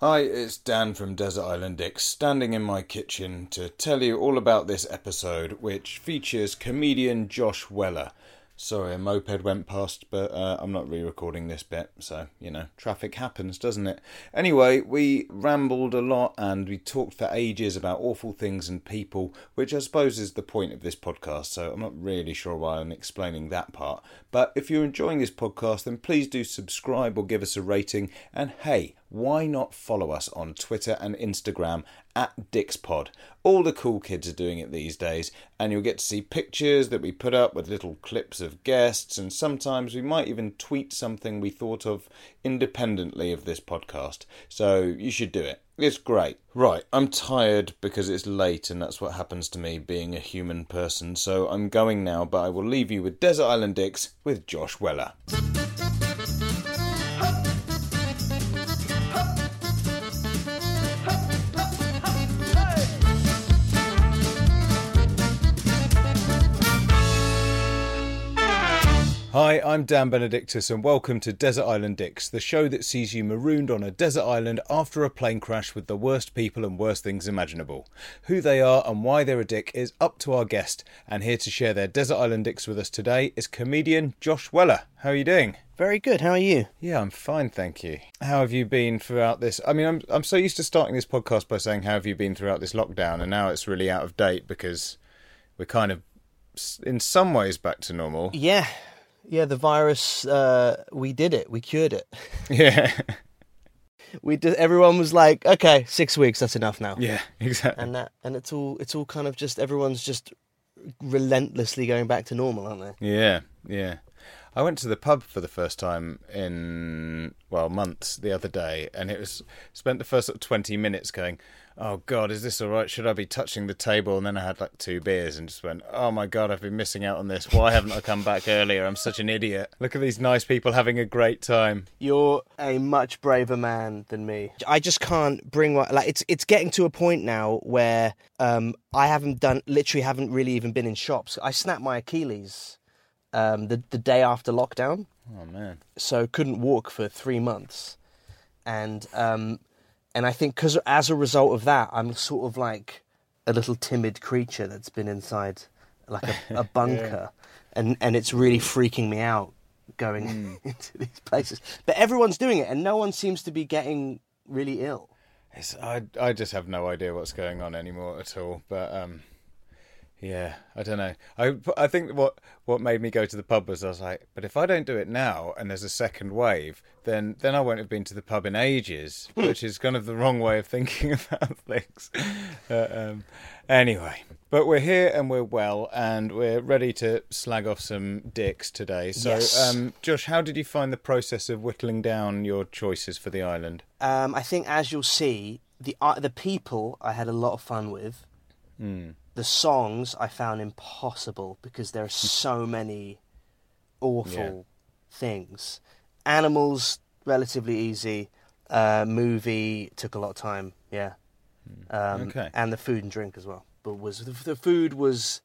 Hi, it's Dan from Desert Island Dicks, standing in my kitchen to tell you all about this episode, which features comedian Josh Weller. Sorry, a moped went past, but uh, I'm not re recording this bit, so, you know, traffic happens, doesn't it? Anyway, we rambled a lot and we talked for ages about awful things and people, which I suppose is the point of this podcast, so I'm not really sure why I'm explaining that part. But if you're enjoying this podcast, then please do subscribe or give us a rating, and hey, why not follow us on Twitter and Instagram at DicksPod? All the cool kids are doing it these days, and you'll get to see pictures that we put up with little clips of guests, and sometimes we might even tweet something we thought of independently of this podcast. So you should do it. It's great. Right, I'm tired because it's late, and that's what happens to me being a human person. So I'm going now, but I will leave you with Desert Island Dicks with Josh Weller. Hi, I'm Dan Benedictus, and welcome to Desert Island Dicks, the show that sees you marooned on a desert island after a plane crash with the worst people and worst things imaginable. Who they are and why they're a dick is up to our guest, and here to share their Desert Island Dicks with us today is comedian Josh Weller. How are you doing? Very good. How are you? Yeah, I'm fine, thank you. How have you been throughout this? I mean, I'm I'm so used to starting this podcast by saying how have you been throughout this lockdown, and now it's really out of date because we're kind of in some ways back to normal. Yeah, yeah. The virus, uh, we did it. We cured it. Yeah. We did. Everyone was like, "Okay, six weeks. That's enough now." yeah, exactly. And that, and it's all, it's all kind of just everyone's just relentlessly going back to normal, aren't they? Yeah, yeah. I went to the pub for the first time in well months the other day, and it was spent the first twenty minutes going, "Oh God, is this all right? Should I be touching the table?" And then I had like two beers and just went, "Oh my God, I've been missing out on this. Why haven't I come back earlier? I'm such an idiot. Look at these nice people having a great time." You're a much braver man than me. I just can't bring what like it's it's getting to a point now where um I haven't done literally haven't really even been in shops. I snapped my Achilles um the the day after lockdown, Oh man. so couldn't walk for 3 months. And um and I think cuz as a result of that I'm sort of like a little timid creature that's been inside like a, a bunker and and it's really freaking me out going into these places. But everyone's doing it, and no one seems to be getting really ill. It's, I I just have no idea what's going on anymore at all. But um, yeah, I don't know. I I think what what made me go to the pub was I was like, but if I don't do it now and there's a second wave, then then I won't have been to the pub in ages, which is kind of the wrong way of thinking about things. Uh, um, anyway, but we're here and we're well and we're ready to slag off some dicks today. So, Yes. um, Josh, how did you find the process of whittling down your choices for the island? Um, I think, as you'll see, the uh, the people I had a lot of fun with. The songs I found impossible because there are so many awful Yeah. things. Animals relatively easy. Uh, movie took a lot of time. Yeah. Um, Okay. And the food and drink as well. But was the, the food was.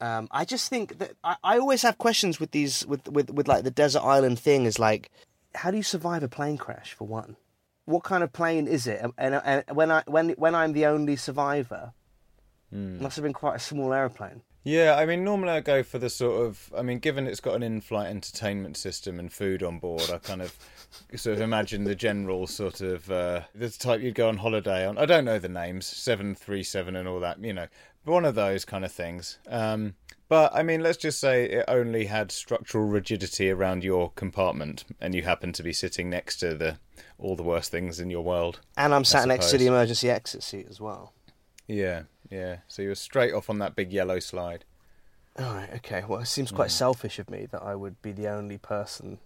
Um, I just think that I, I always have questions with these with, with with like the desert island thing. Is like, how do you survive a plane crash for one? What kind of plane is it? And, and, and when I when when I'm the only survivor, it must have been quite a small airplane. Yeah, I mean, normally I go for the sort of. I mean, given it's got an in-flight entertainment system and food on board, I kind of sort of imagine the general sort of uh, the type you'd go on holiday on. I don't know the names, seven three seven and all that. You know, one of those kind of things. Um, but I mean, let's just say it only had structural rigidity around your compartment, and you happen to be sitting next to the all the worst things in your world. And I'm sat next to the emergency exit seat as well. Yeah, yeah. So you were straight off on that big yellow slide. All right, okay. Well, it seems quite hmm. selfish of me that I would be the only person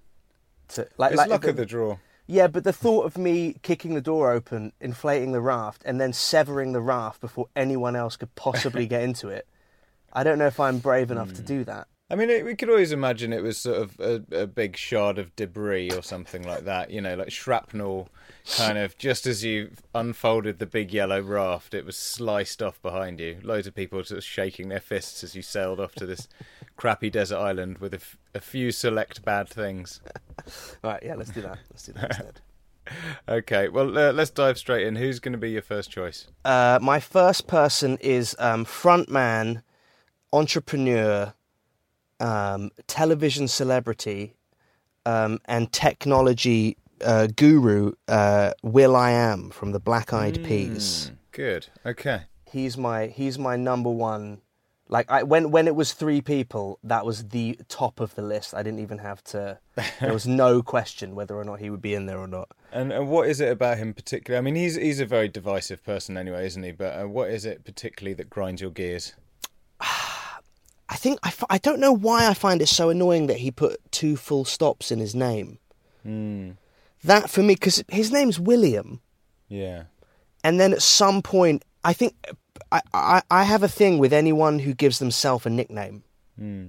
to like. It's like luck the- of the draw. Yeah, but the thought of me kicking the door open, inflating the raft, and then severing the raft before anyone else could possibly get into it, I don't know if I'm brave enough to hmm. do that. I mean, it, we could always imagine it was sort of a, a big shard of debris or something like that, you know, like shrapnel, kind of just as you unfolded the big yellow raft, it was sliced off behind you. Loads of people just shaking their fists as you sailed off to this crappy desert island with a, f- a few select bad things. Right, yeah, let's do that. Let's do that instead. Okay, well, uh, let's dive straight in. Who's going to be your first choice? Uh, my first person is um, frontman, entrepreneur, um, television celebrity, um, and technology uh, guru, uh, Will I Am from the Black Eyed Peas. Good. Okay. He's my he's my number one. Like I, when when it was three people, that was the top of the list. I didn't even have to. There was no question whether or not he would be in there or not. And, and what is it about him particularly? I mean, he's he's a very divisive person anyway, isn't he? But uh, what is it particularly that grinds your gears? I think I, f- I don't know why I find it so annoying that he put two full stops in his name. Hmm. That for me, because his name's William, Yeah. and then at some point, I think I, I I have a thing with anyone who gives themselves a nickname. Hmm.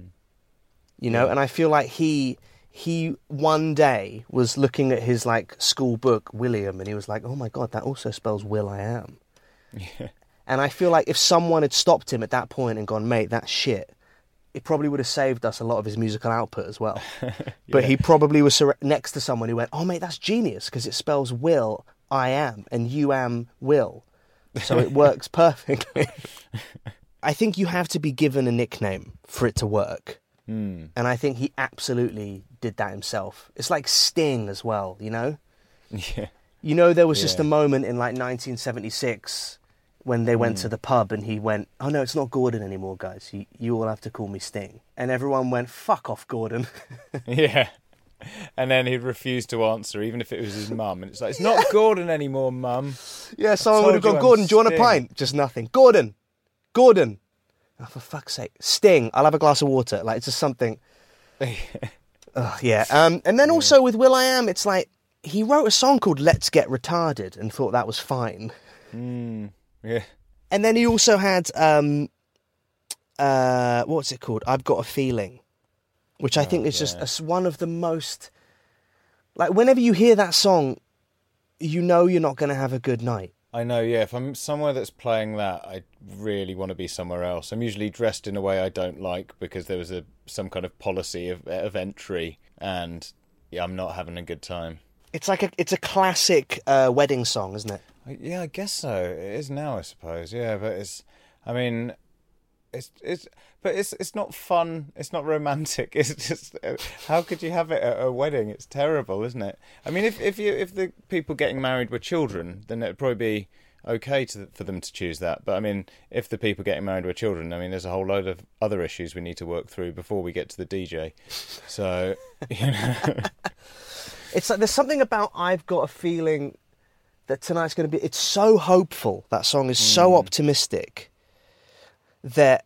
You know, and I feel like he he one day was looking at his like school book William, and he was like, "Oh my god, that also spells Will I am." Yeah. And I feel like if someone had stopped him at that point and gone, mate, that's shit, it probably would have saved us a lot of his musical output as well. But he probably was next to someone who went, oh, mate, that's genius because it spells will, I am, and you am will. So it works perfectly. I think you have to be given a nickname for it to work. Hmm. And I think he absolutely did that himself. It's like Sting as well, you know? Yeah. You know, there was just a moment in like 1976 when they went to the pub and he went, "Oh no, it's not Gordon anymore, guys. You, you all have to call me Sting." And everyone went, "Fuck off, Gordon." Yeah. And then he'd refuse to answer, even if it was his mum. And it's like, it's not Gordon anymore, mum. yeah, someone would have gone, "Gordon, do you want a pint?" Just nothing. Gordon, Gordon. Oh, for fuck's sake, Sting. I'll have a glass of water. Like it's just something. Yeah. Um, and then also with Will I Am, it's like he wrote a song called "Let's Get Retarded" and thought that was fine. Yeah. And then he also had um, uh, what's it called? I've got a feeling, which I think is just yeah. a s one of the most like whenever you hear that song, you know you're not going to have a good night. I know, yeah. If I'm somewhere that's playing that, I really want to be somewhere else. I'm usually dressed in a way I don't like because there was a some kind of policy of, of entry, and yeah, I'm not having a good time. It's like a it's a classic uh, wedding song, isn't it? Yeah, I guess so. It is now, I suppose. Yeah, but it's. I mean, it's it's. But it's it's not fun. It's not romantic. It's just uh, how could you have it at a wedding? It's terrible, isn't it? I mean, if if you if the people getting married were children, then it'd probably be okay to for them to choose that. But I mean, if the people getting married were children, I mean, there's a whole load of other issues we need to work through before we get to the DJ. So you know, It's like there's something about I've got a feeling that tonight's going to be. It's so hopeful. That song is so optimistic that,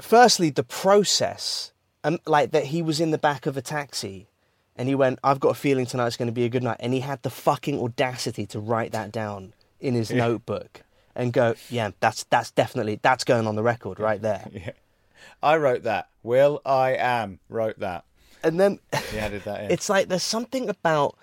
firstly, the process, um, like that he was in the back of a taxi and he went, "I've got a feeling tonight's going to be a good night," and he had the fucking audacity to write that down in his notebook and go, "Yeah, that's that's definitely that's going on the record right there." yeah. I wrote that. Will I am wrote that. And then. He added that in. It's like there's something about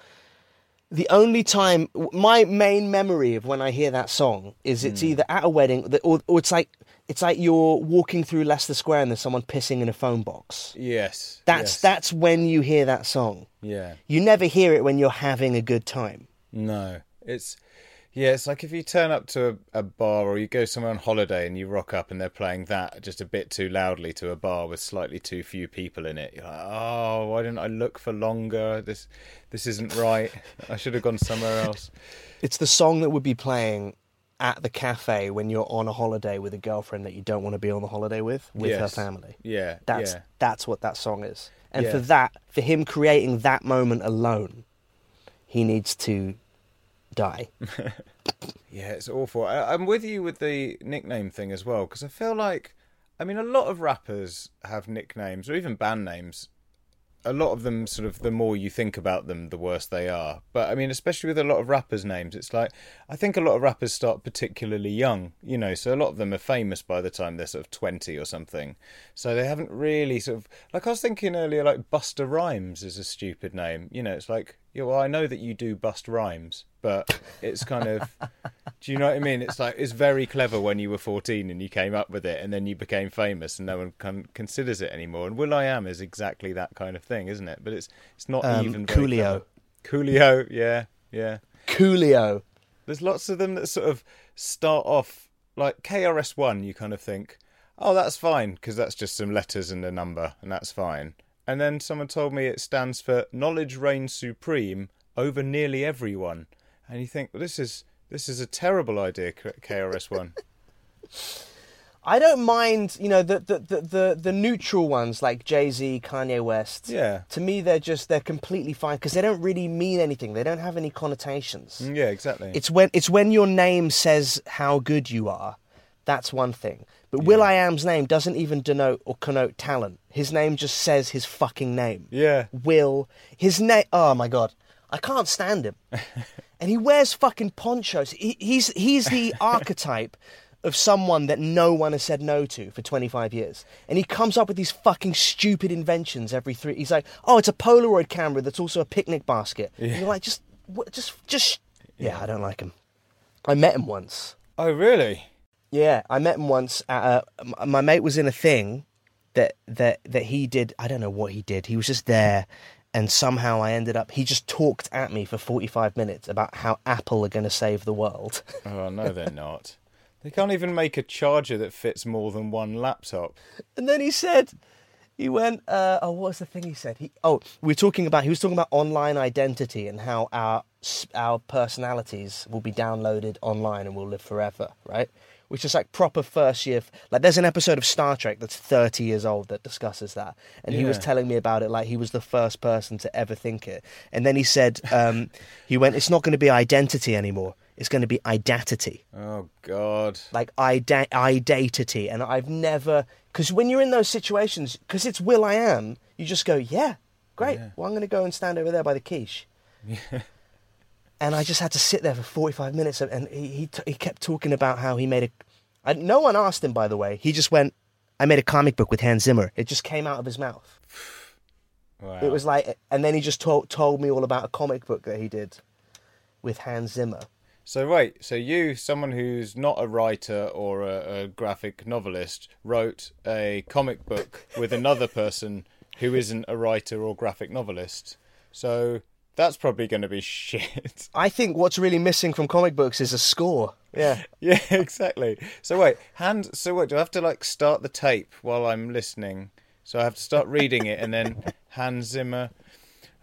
the only time my main memory of when I hear that song is it's Hmm. either at a wedding or, or it's like it's like you're walking through Leicester Square and there's someone pissing in a phone box. yes. That's yes. that's when you hear that song. Yeah. You never hear it when you're having a good time. No, it's yeah. It's like if you turn up to a, a bar or you go somewhere on holiday and you rock up and they're playing that just a bit too loudly to a bar with slightly too few people in it. You're like, oh, why didn't I look for longer? This this isn't right. I should have gone somewhere else. It's the song that would be playing at the cafe when you're on a holiday with a girlfriend that you don't want to be on the holiday with with her family. Yeah, That's yeah. that's what that song is. And Yeah. for that, for him creating that moment alone, he needs to die. Yeah, it's awful. I, I'm with you with the nickname thing as well because I feel like, I mean, a lot of rappers have nicknames or even band names a lot of them sort of the more you think about them the worse they are but i mean especially with a lot of rappers names it's like i think a lot of rappers start particularly young you know so a lot of them are famous by the time they're sort of 20 or something so they haven't really sort of like i was thinking earlier like Busta Rhymes is a stupid name you know it's like yeah well i know that you do bust rhymes but it's kind of do you know what i mean it's like it's very clever when you were 14 and you came up with it and then you became famous and no one con- considers it anymore and will i am is exactly that kind of thing isn't it but it's it's not Um, even Coolio. clever. coolio yeah yeah Coolio. there's lots of them that sort of start off like KRS-One. You kind of think, oh, that's fine because that's just some letters and a number, and that's fine. And then someone told me it stands for knowledge reigns supreme over nearly everyone, and you think, well, this is this is a terrible idea, KRS-One. I don't mind, you know, the the, the, the, the neutral ones like Jay Z, Kanye West. Yeah. To me, they're just they're completely fine because they don't really mean anything. They don't have any connotations. Mm, yeah, exactly. It's when it's when your name says how good you are. That's one thing. But Will I Am's name doesn't even denote or connote talent. His name just says his fucking name. yeah, Will. His name. Oh my god, I can't stand him. and he wears fucking ponchos. He, he's he's the archetype of someone that no one has said no to for 25 years. And he comes up with these fucking stupid inventions every three. He's like, oh, it's a Polaroid camera that's also a picnic basket. And you're like, just, what, just, just. Yeah, I don't like him. I met him once. Oh, really? Yeah, I met him once. At a, my mate was in a thing that that that he did. I don't know what he did. He was just there, and somehow I ended up. He just talked at me for forty five minutes about how Apple are going to save the world. Oh no, they're not. They can't even make a charger that fits more than one laptop. and then he said, he went. Uh, oh, what was the thing he said? He oh, we are talking about. He was talking about online identity and how our our personalities will be downloaded online and will live forever, right? Which is like proper first year. Like, there's an episode of Star Trek that's 30 years old that discusses that, and he was telling me about it like he was the first person to ever think it. And then he said, um, he went, "It's not going to be identity anymore. It's going to be identity." Oh God. like ide- identity and i've never because when you're in those situations because it's will i am you just go yeah great Yeah. well i'm going to go and stand over there by the quiche and i just had to sit there for 45 minutes and- and he, he, t- he kept talking about how he made a I, no one asked him by the way he just went i made a comic book with hans zimmer it just came out of his mouth Wow. it was like and then he just told, told me all about a comic book that he did with hans zimmer So wait, so you, someone who's not a writer or a, a graphic novelist, wrote a comic book with another person who isn't a writer or graphic novelist. So that's probably going to be shit. i think what's really missing from comic books is a score yeah yeah, exactly. So wait, hand. So what? Do I have to like start the tape while I'm listening? So I have to start reading it and then Hans Zimmer.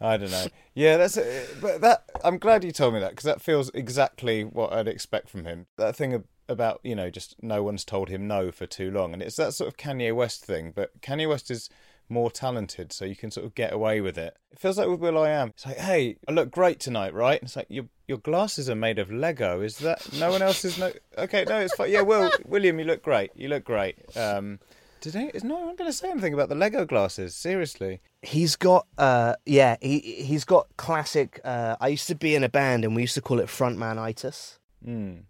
I don't know. Yeah, that's. A, but that I'm glad you told me that because that feels exactly what I'd expect from him. That thing about you know just no one's told him no for too long, and it's that sort of Kanye West thing. But Kanye West is more talented, so you can sort of get away with it. It feels like with Will I Am. It's like, hey, I look great tonight, right? It's like your your glasses are made of Lego. Is that no one else is no? Okay, no, it's fine. Yeah, Will William, you look great. You look great. Um, did I, is no one going to say anything about the Lego glasses? Seriously. He's got, uh, yeah, he he's got classic. Uh, I used to be in a band, and we used to call it frontmanitis, Mm.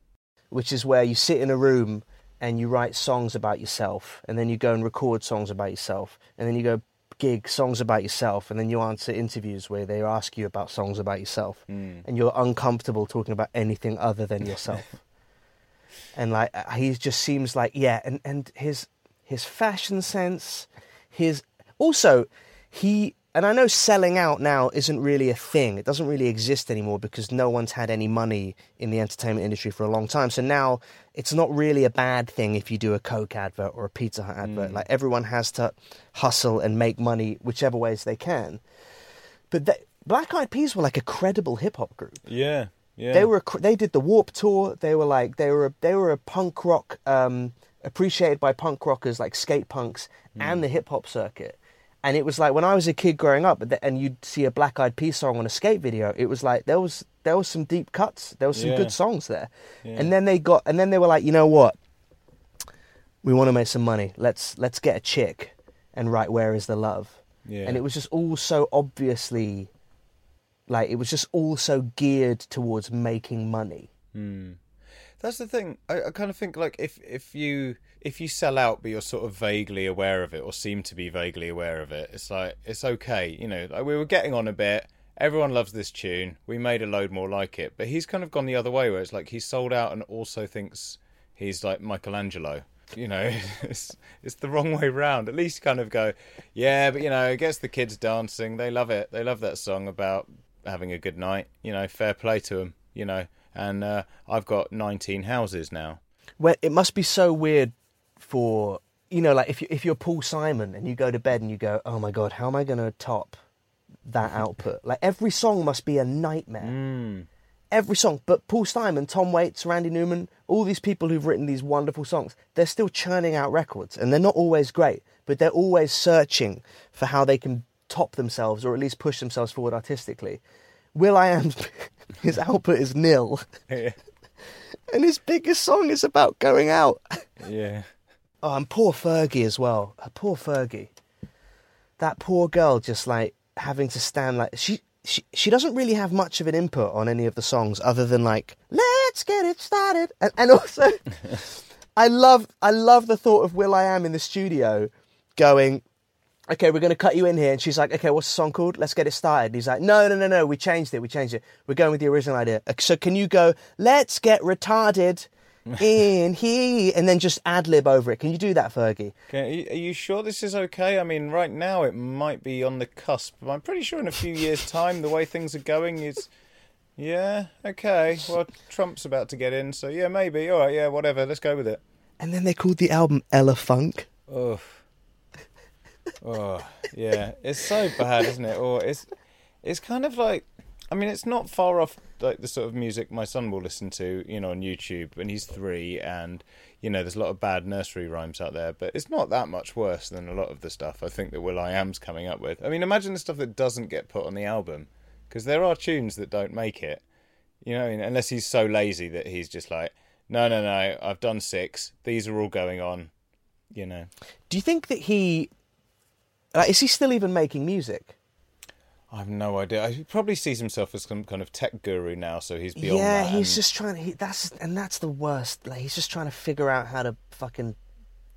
which is where you sit in a room and you write songs about yourself, and then you go and record songs about yourself, and then you go gig songs about yourself, and then you answer interviews where they ask you about songs about yourself, Mm. and you're uncomfortable talking about anything other than yourself. and like uh, he just seems like yeah, and and his his fashion sense, his also he and I know selling out now isn't really a thing. It doesn't really exist anymore because no one's had any money in the entertainment industry for a long time. So now it's not really a bad thing if you do a Coke advert or a Pizza Hut advert. Like everyone has to hustle and make money whichever ways they can. But they, Black Eyed Peas were like a credible hip hop group. Yeah. Yeah. They were they did the Warped Tour. They were like they were a, they were a punk rock um, appreciated by punk rockers like skate punks and the hip hop circuit. And it was like when I was a kid growing up, and you'd see a Black Eyed Peas song on a skate video. It was like there was there was some deep cuts. There was some Yeah. good songs there. Yeah. And then they got and then they were like, you know what? We want to make some money. Let's let's get a chick and write "Where Is the Love." Yeah. and it was just all so obviously, like it was just all so geared towards making money. Hmm. That's the thing. I, I kind of think like if if you if you sell out but you're sort of vaguely aware of it or seem to be vaguely aware of it, it's like it's okay. You know, like we were getting on a bit. Everyone loves this tune. We made a load more like it, but he's kind of gone the other way where it's like he's sold out and also thinks he's like Michelangelo. You know, it's it's the wrong way round. At least kind of go, yeah, but you know, it gets the kids dancing. They love it. They love that song about having a good night. You know, fair play to them. You know, and uh, I've got 19 houses now. When it must be so weird for you know, like if you if you're Paul Simon and you go to bed and you go, oh my god, how am I going to top that output? Like every song must be a nightmare. Mm. Every song, but Paul Simon, Tom Waits, Randy Newman, all these people who've written these wonderful songs, they're still churning out records, and they're not always great, but they're always searching for how they can top themselves or at least push themselves forward artistically. Will I am, his output is nil, and his biggest song is about going out. Yeah. Oh, and poor Fergie as well. Uh, Poor Fergie. That poor girl just like having to stand like she she she doesn't really have much of an input on any of the songs other than like let's get it started. And, and also I love I love the thought of Will I Am in the studio going okay we're going to cut you in here. And she's like okay what's the song called? Let's get it started. And he's like no no no no we changed it we changed it. We're going with the original idea. Uh, so can you go let's get retarded in here and then just ad lib over it can you do that Fergie Okay, are you- sure this is okay? I mean, right now it might be on the cusp, but I'm pretty sure in a few years' time, the way things are going is. Yeah, okay. Well, Trump's about to get in, so yeah, maybe. All right, yeah, whatever. Let's go with it. And then they called the album Elephunk. Oh, oh, yeah. It's so bad, isn't it? Or it's, it's kind of like, I mean, it's not far off like the sort of music my son will listen to, you know, on YouTube and he's three, and you know, there's a lot of bad nursery rhymes out there, but it's not that much worse than a lot of the stuff I think that Will I Am's coming up with. I mean, imagine the stuff that doesn't get put on the album, because there are tunes that don't make it. You know, unless he's so lazy that he's just like, no, no, no, I've done six. These are all going on. You know. Do you think that he. Uh, is he still even making music? I have no idea. He probably sees himself as some kind of tech guru now, so he's beyond yeah, he's and- just trying to. He, that's and that's the worst. Like he's just trying to figure out how to fucking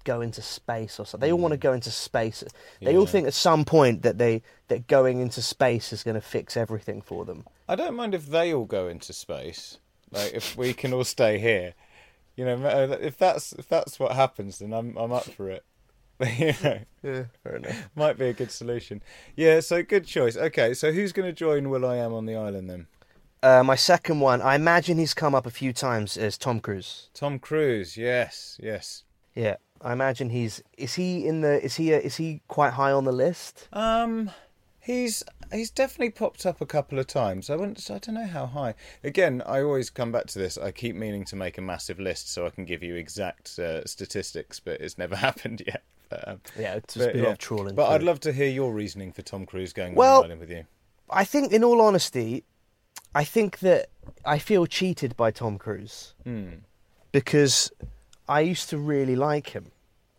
go into space or something. They all want to mm. go into space. They all think at some point that they that going into space is going to fix everything for them. I don't mind if they all go into space. Like if we can all stay here, you know. Uh, if that's if that's what happens, then I'm I'm up for it. you know, Yeah, fair enough. might be a good solution. Yeah. So good choice. Okay. So who's going to join Will I Am on the island then? Uh, my second one, I imagine he's come up a few times as Tom Cruise. Tom Cruise. Yes. Yes. Yeah, I imagine he's. Is he in the? Is he? A, is he quite high on the list? Um, he's he's definitely popped up a couple of times. I wouldn't. I don't know how high. Again, I always come back to this. I keep meaning to make a massive list so I can give you exact uh, statistics, but it's never happened yet. But, um, Yeah, it's but, been a lot of trawling. But I'd it. love to hear your reasoning for Tom Cruise going Well- on island with you. I think, in all honesty, I think that I feel cheated by Tom Cruise Hmm. because I used to really like him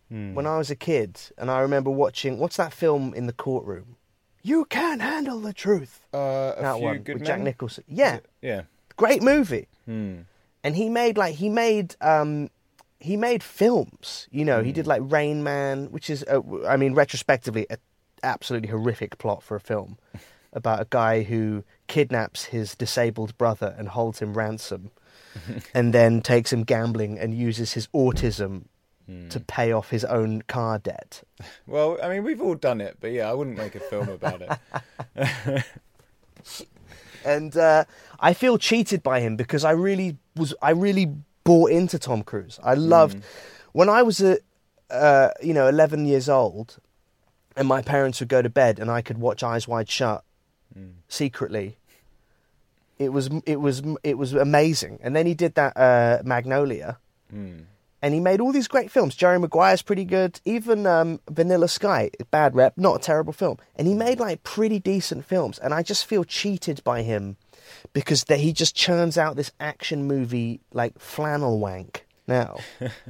Hmm. when I was a kid, and I remember watching what's that film in the courtroom? You can't handle the truth. Uh, a that few one good with Jack? Nicholson. Yeah, Yeah. great movie. Hmm. And he made like he made um he made films. You know, he did like Rain Man, which is uh, I mean retrospectively a absolutely horrific plot for a film about a guy who kidnaps his disabled brother and holds him ransom and then takes him gambling and uses his autism to pay off his own car debt. Well, I mean, we've all done it, but yeah, I wouldn't make a film about it. and uh, I feel cheated by him because I really was I really bought into Tom Cruise. I loved when I was a uh, you know eleven years old, and my parents would go to bed and I could watch Eyes Wide Shut secretly. It was it was it was amazing. And then he did that uh, Magnolia. And he made all these great films. Jerry Maguire's pretty good. Even um, Vanilla Sky, bad rep, not a terrible film. And he made like pretty decent films. And I just feel cheated by him because that he just churns out this action movie like flannel wank now.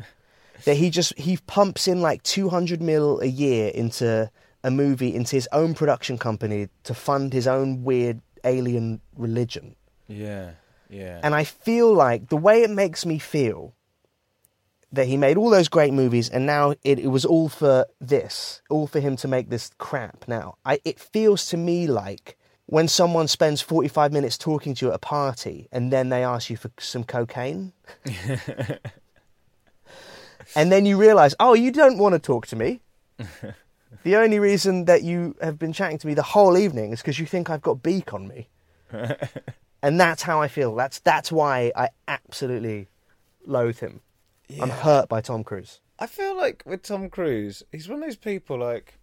that he just he pumps in like 200 mil a year into a movie into his own production company to fund his own weird alien religion. Yeah, yeah. And I feel like the way it makes me feel that he made all those great movies and now it, it was all for this, all for him to make this crap now. I, it feels to me like when someone spends 45 minutes talking to you at a party and then they ask you for some cocaine. and then you realize, oh, you don't want to talk to me. the only reason that you have been chatting to me the whole evening is because you think I've got beak on me. and that's how I feel. That's that's why I absolutely loathe him. I'm hurt by Tom Cruise. I feel like with Tom Cruise, he's one of those people like,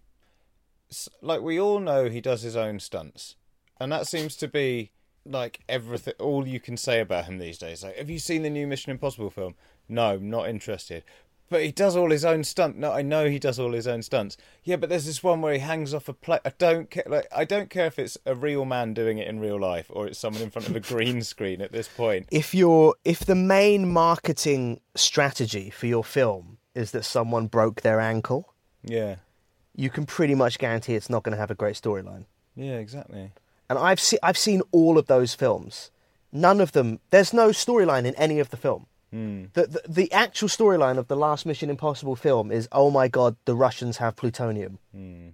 like we all know he does his own stunts, and that seems to be like everything. All you can say about him these days. Like, have you seen the new Mission Impossible film? No, not interested. But he does all his own stunt. No, I know he does all his own stunts. Yeah, but there's this one where he hangs off a plate. I don't care. Like, I don't care if it's a real man doing it in real life or it's someone in front of a green screen. At this point, If you're if the main marketing strategy for your film is that someone broke their ankle, yeah, you can pretty much guarantee it's not going to have a great storyline. yeah, exactly. And I've se- I've seen all of those films. None of them. There's no storyline in any of the film. Hmm. The, the the actual storyline of the last Mission Impossible film is oh my god the Russians have plutonium. Hmm.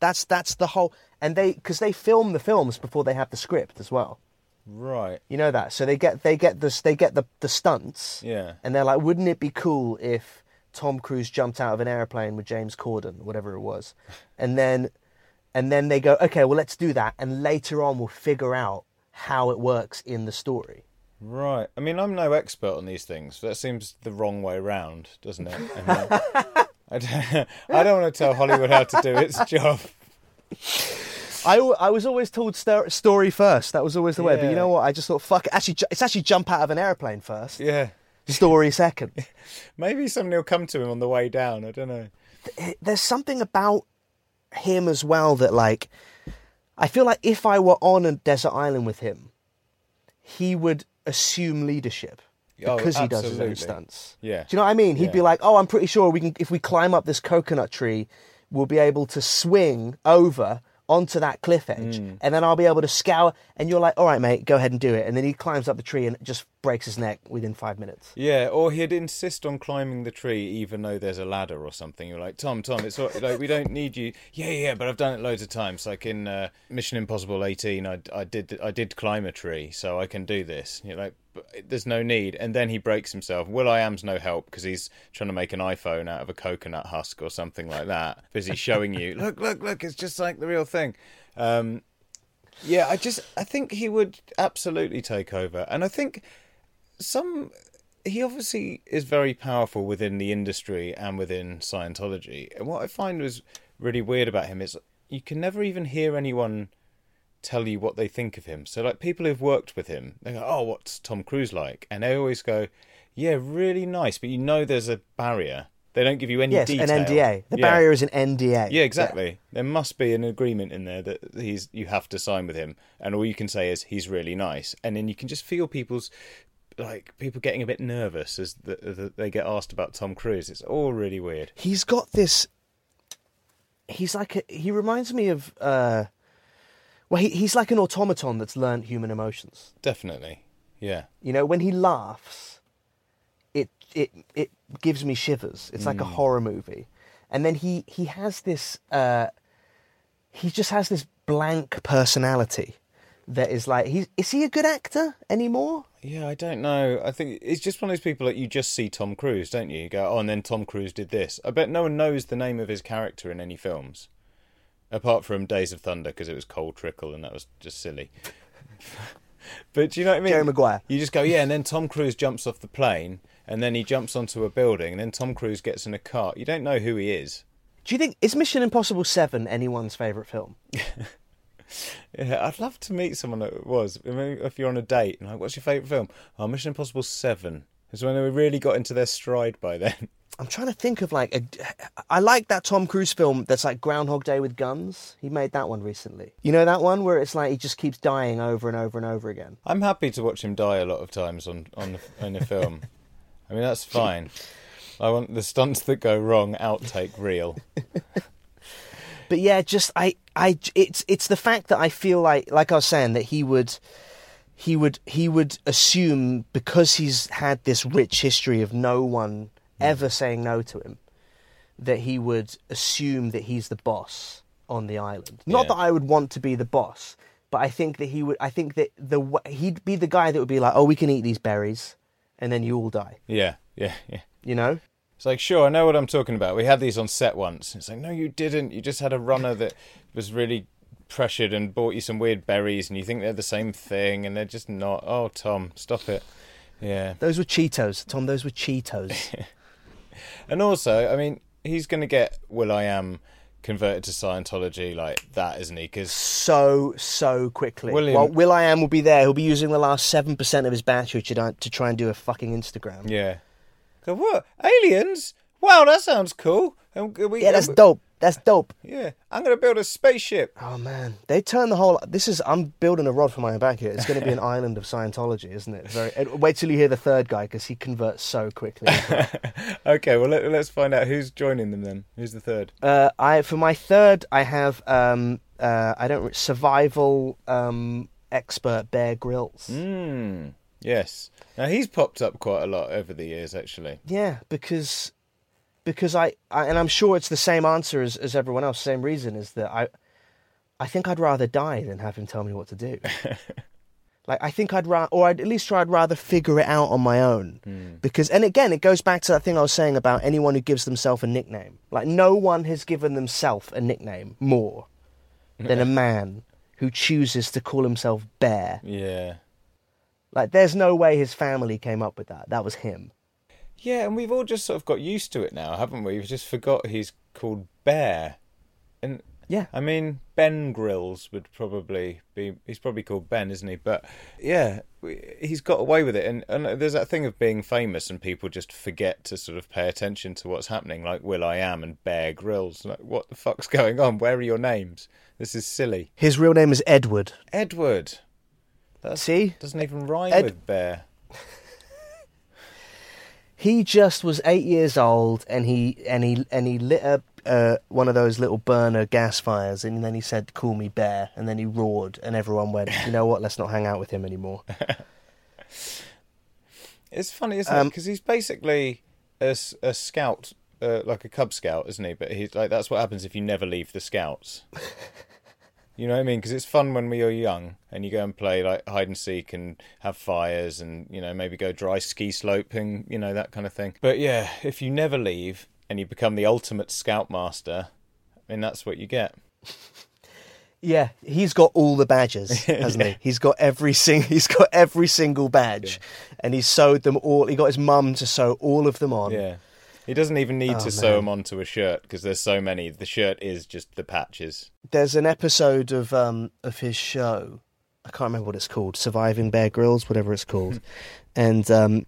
That's that's the whole and they because they film the films before they have the script as well. Right. You know that so they get they get this they get the the stunts Yeah. and they're like wouldn't it be cool if Tom Cruise jumped out of an airplane with James Corden whatever it was and then and then they go okay well let's do that and later on we'll figure out how it works in the story. Right. I mean, I'm no expert on these things. That seems the wrong way round, doesn't it? I, don't, I don't want to tell Hollywood how to do its job. I, I was always told story first. That was always the way. But you know what? I just thought, fuck it. Actually, it's actually jump out of an airplane first. Yeah. Story second. Maybe somebody will come to him on the way down. I don't know. Eh, there's something about him as well that, like, I feel like if I were on a desert island with him, he would assume leadership Oh, because he does his own stunts. Yeah. Do you know what I mean? He'd Yeah. be like, "Oh, I'm pretty sure we can. If we climb up this coconut tree, we'll be able to swing over onto that cliff edge, Hmm. and then I'll be able to scour." And you're like, "All right, mate, go ahead and do it." And then he climbs up the tree and just breaks his neck within five minutes. Yeah, or he'd insist on climbing the tree even though there's a ladder or something. You're like, Tom, Tom, it's all, like we don't need you. Yeah, yeah, but I've done it loads of times. Like in uh, Mission Impossible 18, I, I did I did climb a tree, so I can do this. You're like, there's no need. And then he breaks himself. Will I Am's no help because he's trying to make an iPhone out of a coconut husk or something like that. Because he's showing you, look, look, look, it's just like the real thing. Um, yeah, I just I think he would absolutely take over, and I think some he obviously is very powerful within the industry and within Scientology. And what I find was really weird about him is you can never even hear anyone tell you what they think of him. So like people who've worked with him, they go, "Oh, what's Tom Cruise like?" And they always go, "Yeah, really nice," but you know there's a barrier. They don't give you any Yes, detail. an NDA. The Yeah. barrier is an NDA. Yeah, exactly. There must be an agreement in there that he's you have to sign with him, and all you can say is he's really nice, and then you can just feel people's like people getting a bit nervous as the, the, they get asked about Tom Cruise. It's all really weird. he's got this he's like a, he reminds me of uh well he, he's like an automaton that's learned human emotions Definitely, yeah, you know when he laughs it it it gives me shivers it's like a horror movie and then he he has this uh he just has this blank personality that is like he is he a good actor anymore yeah. I don't know. I think it's just one of those people that you just see Tom Cruise, don't you? You go, oh, and then Tom Cruise did this. I bet no one knows the name of his character in any films, apart from Days of Thunder because it was Cole Trickle and that was just silly. But do you know what I mean? Jerry Maguire. You just go, yeah, and then Tom Cruise jumps off the plane, and then he jumps onto a building, and then Tom Cruise gets in a car. You don't know who he is. do you think is mission impossible 7 anyone's favorite film Yeah, I'd love to meet someone that was. I mean, if you're on a date, and like, what's your favourite film? Oh, Mission Impossible 7. It's when they really got into their stride by then. I'm trying to think of like a. I like that Tom Cruise film that's like Groundhog Day with guns. He made that one recently. You know that one where it's like he just keeps dying over and over and over again. I'm happy to watch him die a lot of times on, on the, in a film. I mean, that's fine. I want the stunts that go wrong outtake real. but yeah, just I, I, it's it's the fact that I feel like, like I was saying, that he would, he would, he would assume because he's had this rich history of no one Mm. ever saying no to him, that he would assume that he's the boss on the island. Not Yeah. that I would want to be the boss, but I think that he would. I think that the w- he'd be the guy that would be like, "Oh, we can eat these berries, and then you all die." Yeah, yeah, yeah. You know? It's like, sure, I know what I'm talking about. We had these on set once. It's like, no, you didn't. You just had a runner that was really pressured and bought you some weird berries, and you think they're the same thing, and they're just not. Oh, Tom, stop it. Yeah. Those were Cheetos, Tom. Those were Cheetos. And also, I mean, he's going to get Will I Am converted to Scientology like that, isn't he? Because so so quickly. William- Well, Will I Am will be there. He'll be using the last seven percent of his battery to, to try and do a fucking Instagram. yeah, go what aliens? Wow, that sounds cool. And we, Yeah, that's dope. That's dope. Yeah, I'm going to build a spaceship. Oh man, they turn the whole. This is. I'm building a rod for my own back here. It's going to be an island of Scientology, isn't it? Very. Wait till you hear the third guy because he converts so quickly. okay, well let, let's find out who's joining them then. Who's the third? uh, I for my third, I have. Um, uh, I don't survival um, expert Bear Grylls. Mm, yes. Now he's popped up quite a lot over the years, actually. Yeah, because because I, I and I'm sure it's the same answer as, as everyone else. Same reason is that I I think I'd rather die than have him tell me what to do. like I think I'd rather, or I'd at least try. I'd rather figure it out on my own. Hmm. Because and again, it goes back to that thing I was saying about anyone who gives themselves a nickname. Like no one has given themselves a nickname more than a man who chooses to call himself Bear. Yeah. Like there's no way his family came up with that. That was him. Yeah, and we've all just sort of got used to it now, haven't we? We've just forgot he's called Bear. And Yeah. I mean, Ben Grylls would probably be. He's probably called Ben, isn't he? But yeah, we- he's got away with it. And, and there's that thing of being famous and people just forget to sort of pay attention to what's happening, like Will I Am and Bear Grylls. Like, what the fuck's going on? Where are your names? This is silly. His real name is Edward. Edward. That See? doesn't even rhyme Ed- with Bear. he just was eight years old and he and he and he lit up uh, one of those little burner gas fires and then he said call me bear and then he roared and everyone went you know what let's not hang out with him anymore It's funny, isn't Um, it? Because he's basically a, a scout, uh, like a Cub Scout, isn't he? But he's like that's what happens if you never leave the Scouts. you know what I mean? Because it's fun when we are young and you go and play like hide and seek and have fires and you know maybe go dry ski sloping, you know that kind of thing. But yeah, if you never leave and you become the ultimate Scoutmaster, I mean that's what you get. yeah he's got all the badges hasn't he he's got every sing he's got every single badge and he's sewed them all he got his mum to sew all of them on Yeah. He doesn't even need Oh, to sew them onto a shirt because there's so many. The shirt is just the patches. there's an episode of um of his show. I can't remember what it's called. Surviving Bear Grylls whatever it's called. And um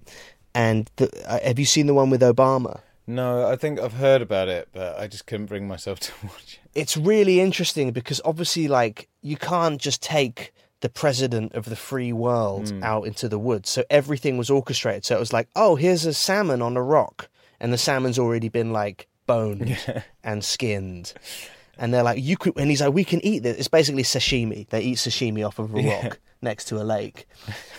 and the, uh, have you seen the one with Obama? No, I think I've heard about it, but I just couldn't bring myself to watch it. it's really interesting because obviously like you can't just take the president of the free world out into the woods. So everything was orchestrated. So it was like oh here's a salmon on a rock and the salmon's already been like boned and skinned. And they're like you could and he's like we can eat this. It's basically sashimi. They eat sashimi off of a rock next to a lake.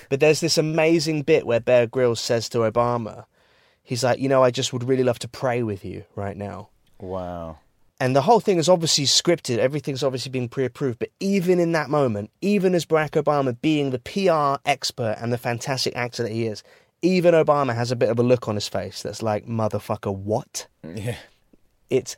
But there's this amazing bit where bear grylls says to obama he's like you know i just would really love to pray with you right now. Wow. and the whole thing is obviously scripted. Everything's obviously been pre-approved. But even in that moment, even as Barack Obama being the PR expert and the fantastic actor that he is, even Obama has a bit of a look on his face that's like, "Motherfucker, what?" Yeah. It's,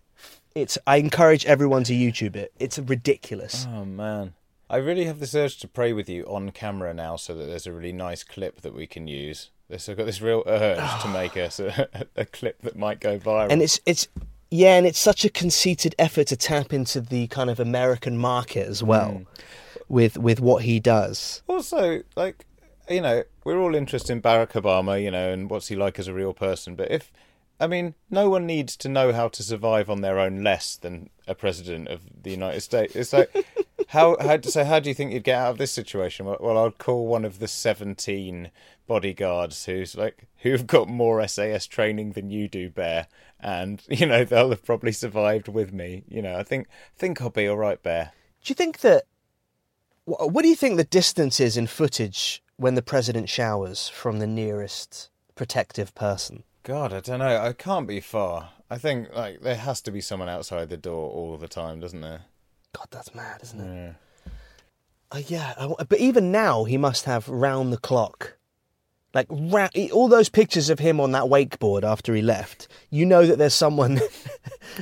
it's. I encourage everyone to YouTube it. It's ridiculous. Oh man. I really have this urge to pray with you on camera now, so that there's a really nice clip that we can use. This I've got this real urge to make us a, a clip that might go viral. And it's it's yeah, and it's such a conceited effort to tap into the kind of American market as well, hmm. with with what he does. also like you know we're all interested in Barack Obama, you know, and what's he like as a real person. But if I mean, no one needs to know how to survive on their own less than a president of the United States. It's like how how so? How do you think you'd get out of this situation? Well, well, I'd call one of the seventeen bodyguards who's like who've got more SAS training than you do, Bear, and you know they'll have probably survived with me. You know, I think think I'll be all right, Bear. Do you think that? What do you think the distance is in footage when the president showers from the nearest protective person? God, I don't know. I can't be far. I think like there has to be someone outside the door all the time, doesn't there? God, that's mad, isn't it? Yeah. Uh, yeah, I but even now he must have round the clock, like ra- all those pictures of him on that wakeboard after he left. You know that there's someone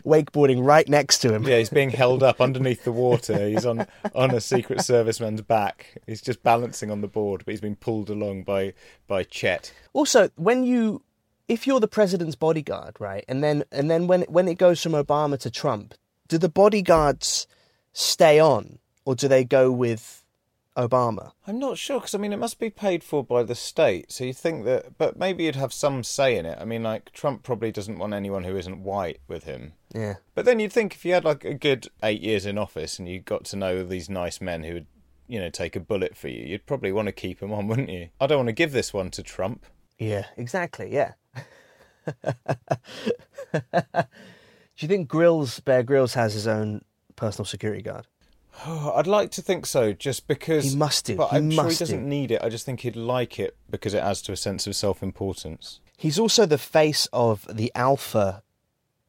wakeboarding right next to him. Yeah, he's being held up underneath the water. He's on on a Secret Serviceman's back. He's just balancing on the board, but he's been pulled along by by Chet. Also, when you, if you're the president's bodyguard, right, and then and then when when it goes from Obama to Trump, do the bodyguards stay on or do they go with Obama? I'm not sure because I mean it must be paid for by the state. So you think that, but maybe you'd have some say in it. I mean, like Trump probably doesn't want anyone who isn't white with him. Yeah. But then you'd think if you had like a good eight years in office and you got to know these nice men who would, you know, take a bullet for you, you'd probably want to keep them on, wouldn't you? I don't want to give this one to Trump. Yeah, exactly. Yeah. Do you think Grylls, Bear Grylls, has his own personal security guard? Oh, I'd like to think so, just because He must do. But He I'm sure he doesn't do. need it. I just think he'd like it because it adds to a sense of self-importance. He's also the face of the Alpha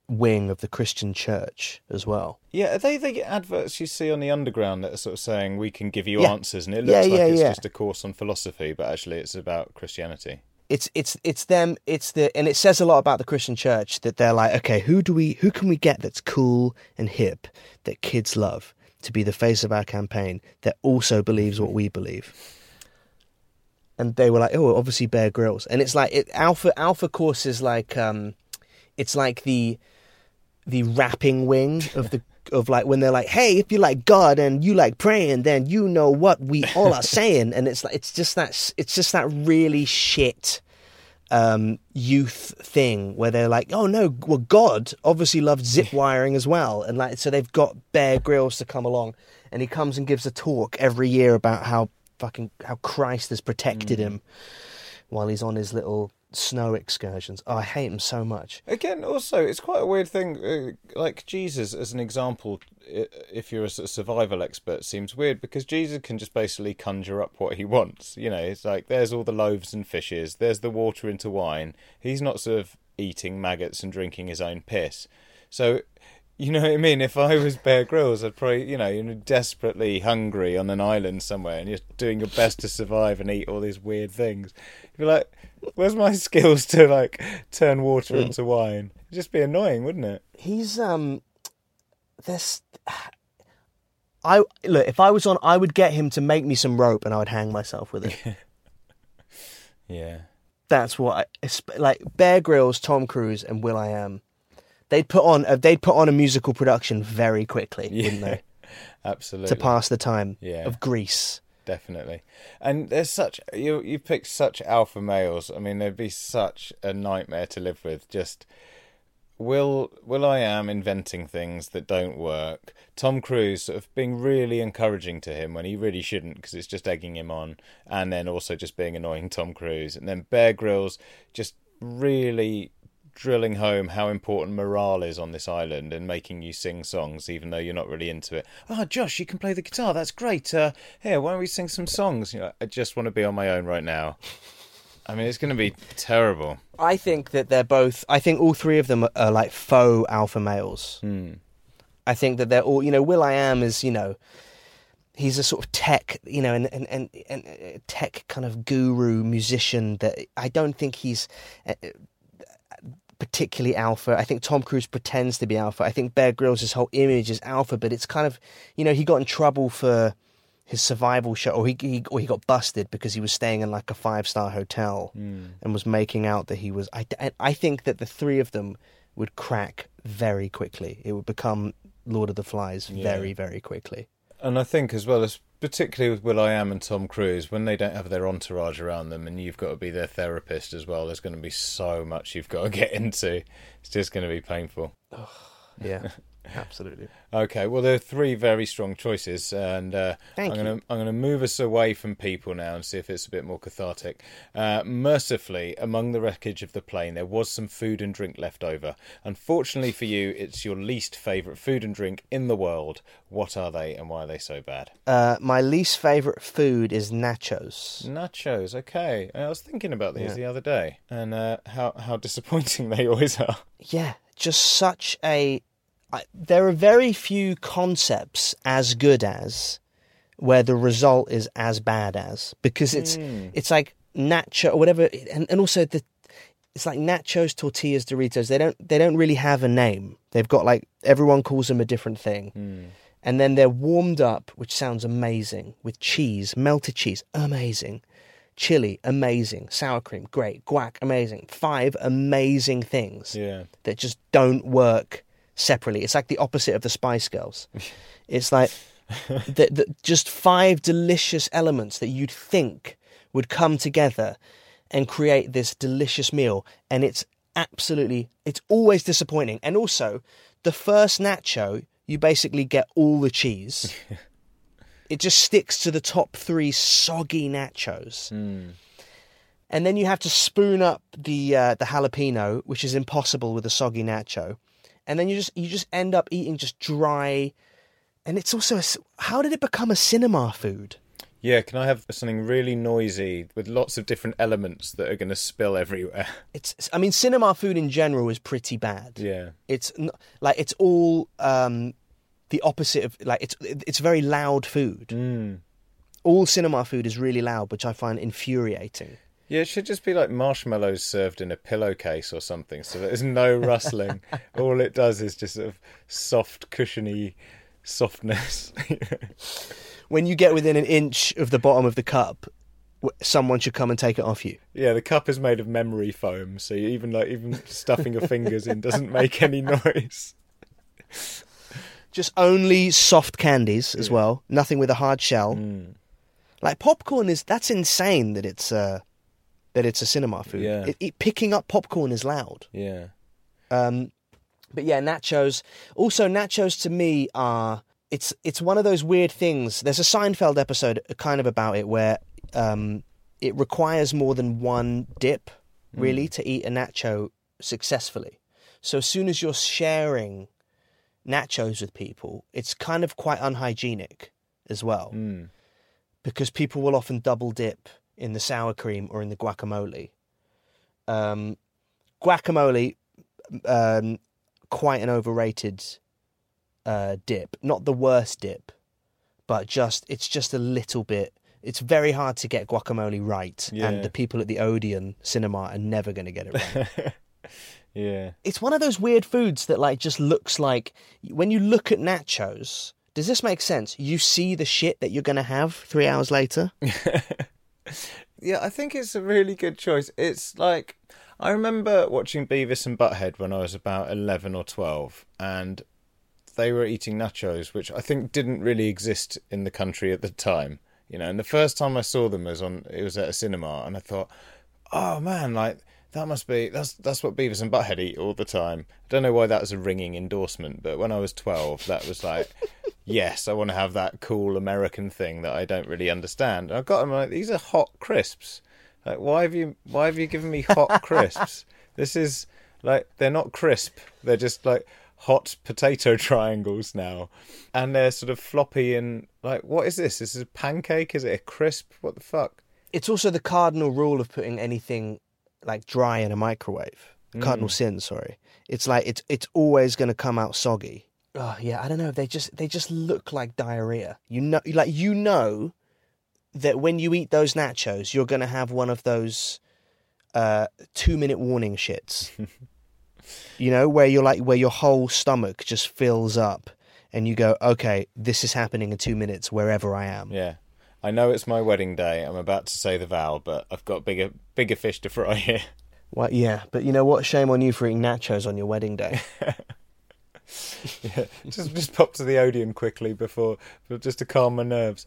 wing of the Christian Church as well. Yeah, are they the adverts you see on the underground that are sort of saying we can give you Yeah. answers, and it Yeah, looks like yeah, it's yeah. just a course on philosophy, but actually it's about Christianity. It's it's it's them. It's the and it says a lot about the Christian Church that they're like, okay, who do we who can we get that's cool and hip that kids love to be the face of our campaign that also believes what we believe. And they were like, oh, obviously Bear Grylls, and it's like it, Alpha Alpha Course is like um, it's like the the rapping wing of the of like when they're like, hey, if you like God and you like praying, then you know what we all are saying, and it's like it's just that it's just that really shit um, youth thing where they're like, oh no, well God obviously loved zip wiring as well, and like so they've got Bear Grylls to come along, and he comes and gives a talk every year about how fucking how Christ has protected him while he's on his little snow excursions. Oh, I hate him so much. Again, also, it's quite a weird thing. Uh, like Jesus, as an example, if you're a survival expert, seems weird because Jesus can just basically conjure up what he wants. You know, it's like there's all the loaves and fishes, there's the water into wine. He's not sort of eating maggots and drinking his own piss. So, you know what I mean? If I was Bear Grylls, I'd probably, you know, you're desperately hungry on an island somewhere and you're doing your best to survive and eat all these weird things. You'd be like, where's my skills to, like, turn water into wine? It'd just be annoying, wouldn't it? He's um, this. I look if I was on, I would get him to make me some rope and I would hang myself with it. Yeah. That's what I, like Bear Grylls, Tom Cruise, and Will I Am. They'd put on uh, they'd put on a musical production very quickly, wouldn't they, Absolutely. to pass the time Yeah. of Greece. Definitely. And there's such you you picked such alpha males. I mean, they'd be such a nightmare to live with. Just Will Will I am inventing things that don't work. Tom Cruise sort of being really encouraging to him when he really shouldn't because it's just egging him on, and then also just being annoying Tom Cruise, and then Bear Grylls just really drilling home how important morale is on this island and making you sing songs even though you're not really into it. Oh, Josh, you can play the guitar. That's great. Uh, here, why don't we sing some songs? You know, I just want to be on my own right now. I mean, it's going to be terrible. I think that they're both. I think all three of them are, are like faux alpha males. Hmm. I think that they're all. You know, Will I Am is you know, he's a sort of tech, you know, and and and, and uh, tech kind of guru musician. That I don't think he's. Uh, particularly alpha. I think Tom Cruise pretends to be alpha. I think Bear Grylls' whole image is alpha, but it's kind of, you know, he got in trouble for his survival show, or he, he or he got busted because he was staying in like a five star hotel hmm. and was making out that he was. I, I think that the three of them would crack very quickly. It would become Lord of the Flies very very quickly. And I think as well as particularly with Will I Am and Tom Cruise, when they don't have their entourage around them, and you've got to be their therapist as well, there's going to be so much you've got to get into. It's just going to be painful. Yeah. Absolutely. Okay, well there are three very strong choices, and uh, I'm going to I'm going to move us away from people now and see if it's a bit more cathartic. Uh, mercifully, among the wreckage of the plane, there was some food and drink left over. Unfortunately for you, it's your least favourite food and drink in the world. What are they, and why are they so bad? Uh, my least favorite food is nachos. Nachos. Okay, I was thinking about these Yeah. the other day, and uh, how how disappointing they always are. Yeah, just such a. I, there are very few concepts as good as where the result is as bad as because it's hmm. it's like nacho or whatever, and, and also the it's like nachos, tortillas, Doritos. They don't they don't really have a name. They've got like everyone calls them a different thing, hmm. and then they're warmed up, which sounds amazing with cheese, melted cheese, amazing. Chili, amazing. Sour cream, great. Guac, amazing. Five amazing things Yeah. that just don't work separately. It's like the opposite of the Spice Girls. it's like the, the, just five delicious elements that you'd think would come together and create this delicious meal, and it's absolutely, it's always disappointing. And also, the first nacho, you basically get all the cheese. it just sticks to the top three soggy nachos and then you have to spoon up the uh, the jalapeno, which is impossible with a soggy nacho, and then you just you just end up eating just dry, and it's also a how did it become a cinema food? Yeah, can I have something really noisy with lots of different elements that are going to spill everywhere? It's I mean cinema food in general is pretty bad. Yeah. It's n- like it's all um, the opposite of like it's it's very loud food. Mm. All cinema food is really loud, which I find infuriating. Yeah, it should just be like marshmallows served in a pillowcase or something, so there's no rustling. All it does is just sort of soft, cushiony softness. When you get within an inch of the bottom of the cup, someone should come and take it off you. yeah, the cup is made of memory foam, so even like even stuffing your fingers in doesn't make any noise. just only soft candies as well. Nothing with a hard shell. Like popcorn is that's insane that it's uh that it's a cinema food. Yeah. It, it, picking up popcorn is loud. Yeah. Um, but yeah, nachos. Also, nachos to me are it's it's one of those weird things. There's a Seinfeld episode kind of about it where um, it requires more than one dip really to eat a nacho successfully. So as soon as you're sharing nachos with people, it's kind of quite unhygienic as well Mm. because people will often double dip in the sour cream or in the guacamole. Um, guacamole, um, quite an overrated uh, dip. Not the worst dip, but just it's just a little bit. It's very hard to get guacamole right, Yeah. and the people at the Odeon Cinema are never going to get it right. Yeah. it's one of those weird foods that like just looks like when you look at nachos. Does this make sense? You see the shit that you're going to have three hours later. Yeah, I think it's a really good choice. It's like I remember watching Beavis and Butthead when I was about eleven or twelve, and they were eating nachos, which I think didn't really exist in the country at the time. You know, and the first time I saw them was on it was at a cinema, and I thought, oh man, like that must be that's that's what Beavis and Butthead eat all the time. I don't know why that was a ringing endorsement, but when I was twelve, that was like. Yes, I want to have that cool American thing that I don't really understand. And I got them like these are hot crisps. Like why have you why have you given me hot crisps? This is like they're not crisp. They're just like hot potato triangles now. And they're sort of floppy and like what is this? This is a pancake? Is it a crisp? What the fuck? It's also the cardinal rule of putting anything like dry in a microwave. Cardinal mm. sin, sorry. It's like it's it's always going to come out soggy. Oh yeah, I don't know. They just they just look like diarrhea. You know, like you know that when you eat those nachos, you're going to have one of those uh, two minute warning shits. you know, where you're like where your whole stomach just fills up, and you go, okay, this is happening in two minutes wherever I am. Yeah. I know it's my wedding day. I'm about to say the vow, but I've got bigger bigger fish to fry here. Well, yeah, but you know what? Shame on you for eating nachos on your wedding day. yeah, just just pop to the Odeon quickly before, just to calm my nerves.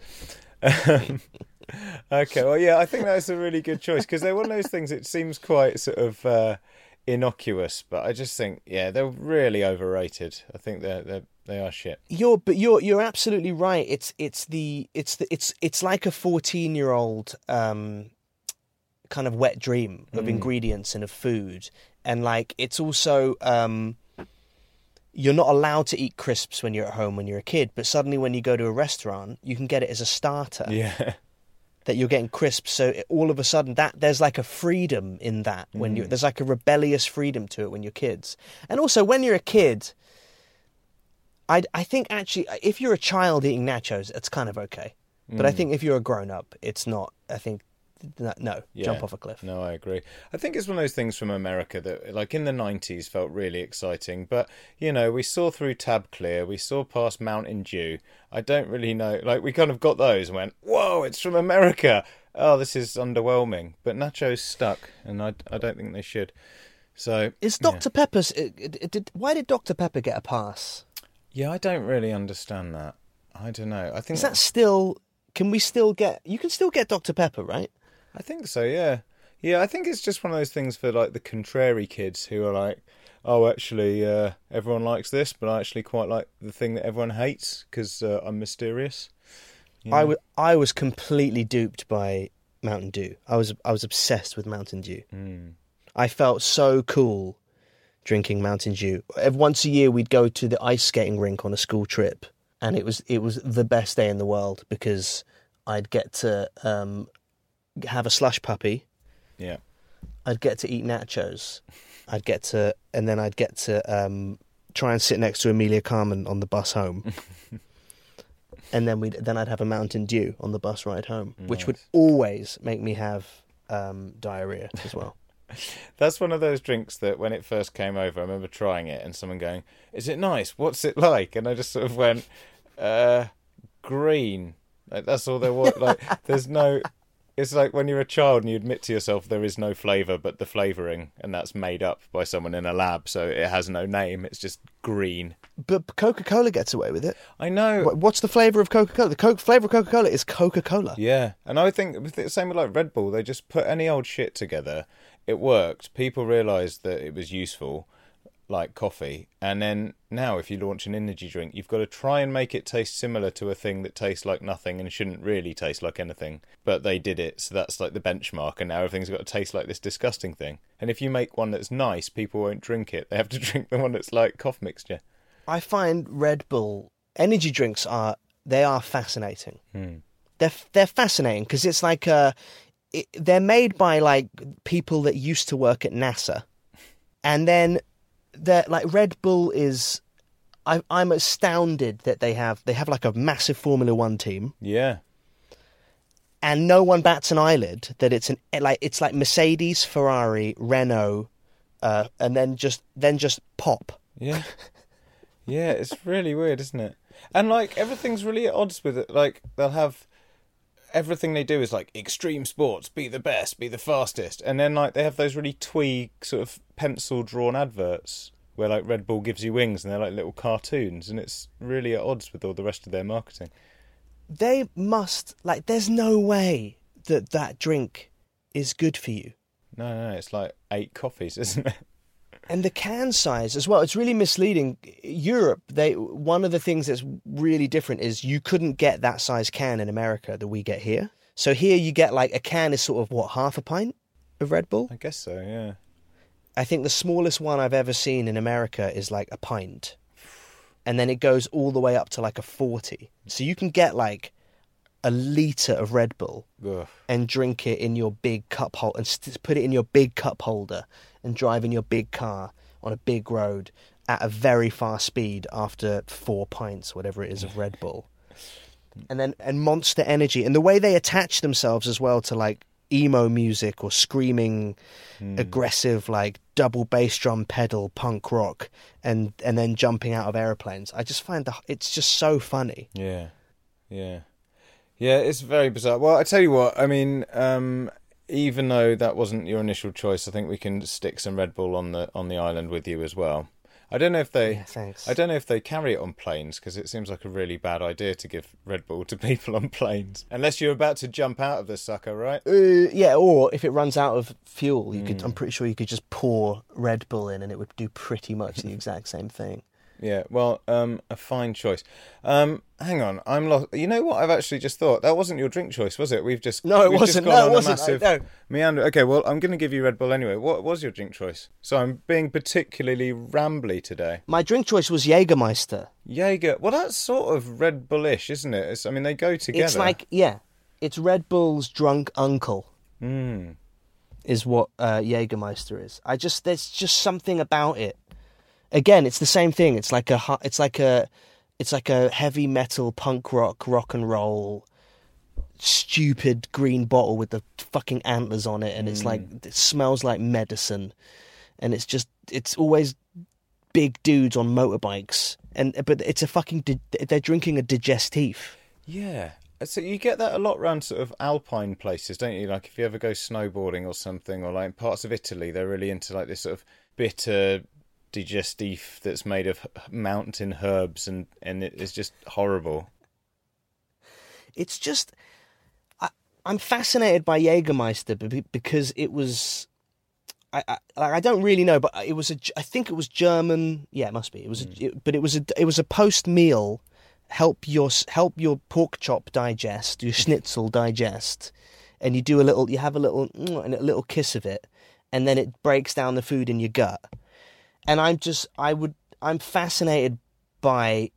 Um, okay, well, yeah, I think that's a really good choice because they're one of those things. It seems quite sort of uh, innocuous, but I just think, yeah, they're really overrated. I think they're they they are shit. You're but you're you're absolutely right. It's it's the it's the it's it's like a fourteen year old um, kind of wet dream of Mm. ingredients and of food, and like it's also um, you're not allowed to eat crisps when you're at home when you're a kid, but suddenly when you go to a restaurant, you can get it as a starter. Yeah, that you're getting crisps. So it- all of a sudden, that there's like a freedom in that when you mm. there's like a rebellious freedom to it when you're kids, and also when you're a kid. I I think actually, if you're a child eating nachos, it's kind of okay. But I mm. think if you're a grown up, it's not. I think no, yeah. jump off a cliff. No, I agree. I think it's one of those things from America that, like in the '90s, felt really exciting. But you know, we saw through Tab Clear, we saw past Mountain Dew. I don't really know. Like we kind of got those and went, "Whoa, it's from America." Oh, this is underwhelming. But nachos stuck, and I I don't think they should. So Is yeah. Dr Pepper's? It, it, it, did, why did Dr Pepper get a pass? Yeah, I don't really understand that. I don't know. I think Is that still? Can we still get? You can still get Dr Pepper, right? I think so, yeah. Yeah, I think it's just one of those things for like the contrary kids who are like, oh, actually, uh, everyone likes this, but I actually quite like the thing that everyone hates because uh, I'm mysterious. You I know? I was completely duped by Mountain Dew. I was I was obsessed with Mountain Dew. Mm. I felt so cool drinking Mountain Dew. Once a year, we'd go to the ice skating rink on a school trip, and it was it was the best day in the world because I'd get to um, have a slush puppy. Yeah. I'd get to eat nachos. I'd get to, and then I'd get to um, try and sit next to Amelia Carmen on the bus home. and then we would then I'd have a Mountain Dew on the bus ride home, which would always make me have um, diarrhea as well. That's one of those drinks that when it first came over, I remember trying it and someone going, "Is it nice? What's it like?" And I just sort of went, "Uh, green." Like that's all there was. Like there's no. It's like when you're a child and you admit to yourself there is no flavour but the flavouring, and that's made up by someone in a lab, so it has no name. It's just green. But Coca Cola gets away with it. I know. What's the flavor of Coca Cola? The Coke flavor of Coca Cola is Coca Cola. Yeah, and I think the same with like Red Bull, they just put any old shit together. It worked. People realised that it was useful, like coffee. And then now, if you launch an energy drink, you've got to try and make it taste similar to a thing that tastes like nothing and shouldn't really taste like anything. But they did it, so that's like the benchmark. And now everything's got to taste like this disgusting thing. And if you make one that's nice, people won't drink it. They have to drink the one that's like cough mixture. I find Red Bull energy drinks are they are fascinating. They're they're fascinating because it's like uh, it, they're made by like people that used to work at NASA, and then they're like Red Bull is. I, I'm astounded that they have they have like a massive Formula One team, Yeah, and no one bats an eyelid that it's an like it's like Mercedes, Ferrari, Renault, uh, and then just then just pop. Yeah. yeah, it's really weird, isn't it? And like everything's really at odds with it. Like they'll have everything they do is like extreme sports, be the best, be the fastest. And then like they have those really twee sort of pencil drawn adverts where like Red Bull gives you wings and they're like little cartoons and it's really at odds with all the rest of their marketing. they must like there's no way that that drink is good for you No, no, no, it's like eight coffees, isn't it? And the can size as well it's really misleading. Europe they one of the things that's really different is you couldn't get that size can in america that we get here. So here you get like a can is sort of what half a pint of red bull? I guess so, yeah. i think the smallest one i've ever seen in america is like a pint. And then it goes all the way up to like a 40 so you can get like a liter of red bull Ugh. and drink it in your big cup holder and st- put it in your big cup holder and driving your big car on a big road at a very fast speed after four pints, whatever it is, of Red Bull. And then and Monster Energy and the way they attach themselves as well to like emo music or screaming aggressive like double bass drum pedal punk rock and and then jumping out of airplanes. I just find the it's just so funny. Yeah, yeah, yeah. It's very bizarre. Well, I tell you what. I mean, um, even though that wasn't your initial choice, I think we can stick some Red Bull on the on the island with you as well. I don't know if they. Yeah. I don't know if they carry it on planes because it seems like a really bad idea to give Red Bull to people on planes, unless you're about to jump out of the sucker, right? Uh, yeah, or if it runs out of fuel, you Hmm. could. I'm pretty sure you could just pour Red Bull in, and it would do pretty much the exact same thing. Yeah, well, um, a fine choice. Um, hang on, I'm lost. You know what? I've actually just thought that wasn't your drink choice, was it? We've just No, it we've wasn't. Just gone No, it wasn't. A massive No. meander. Okay, well, I'm going to give you Red Bull anyway. What was your drink choice? So I'm being particularly rambly today. My drink choice was Jägermeister. Jaeger. Well, that's sort of Red Bullish, isn't it? It's, I mean, they go together. It's like yeah, it's Red Bull's drunk uncle. Mm. Is what uh, Jägermeister is. I just there's just something about it. Again, it's the same thing. It's like a it's like a it's like a heavy metal punk rock rock and roll stupid green bottle with the fucking antlers on it and it's like mm. it smells like medicine and it's just it's always big dudes on motorbikes and but it's a fucking they're drinking a digestif Yeah. So you get that a lot around sort of alpine places, don't you? Like if you ever go snowboarding or something, or like in parts of Italy, they're really into like this sort of bitter digestif that's made of mountain herbs, and and it is just horrible. it's just I, I'm fascinated by Jägermeister because it was I, I like I don't really know, but it was a I think it was German. Yeah, it must be. It was, a, it, but it was a it was a post meal help your help your pork chop digest, your schnitzel digest, and you do a little you have a little mm, and a little kiss of it, and then it breaks down the food in your gut. And I'm just I would I'm fascinated by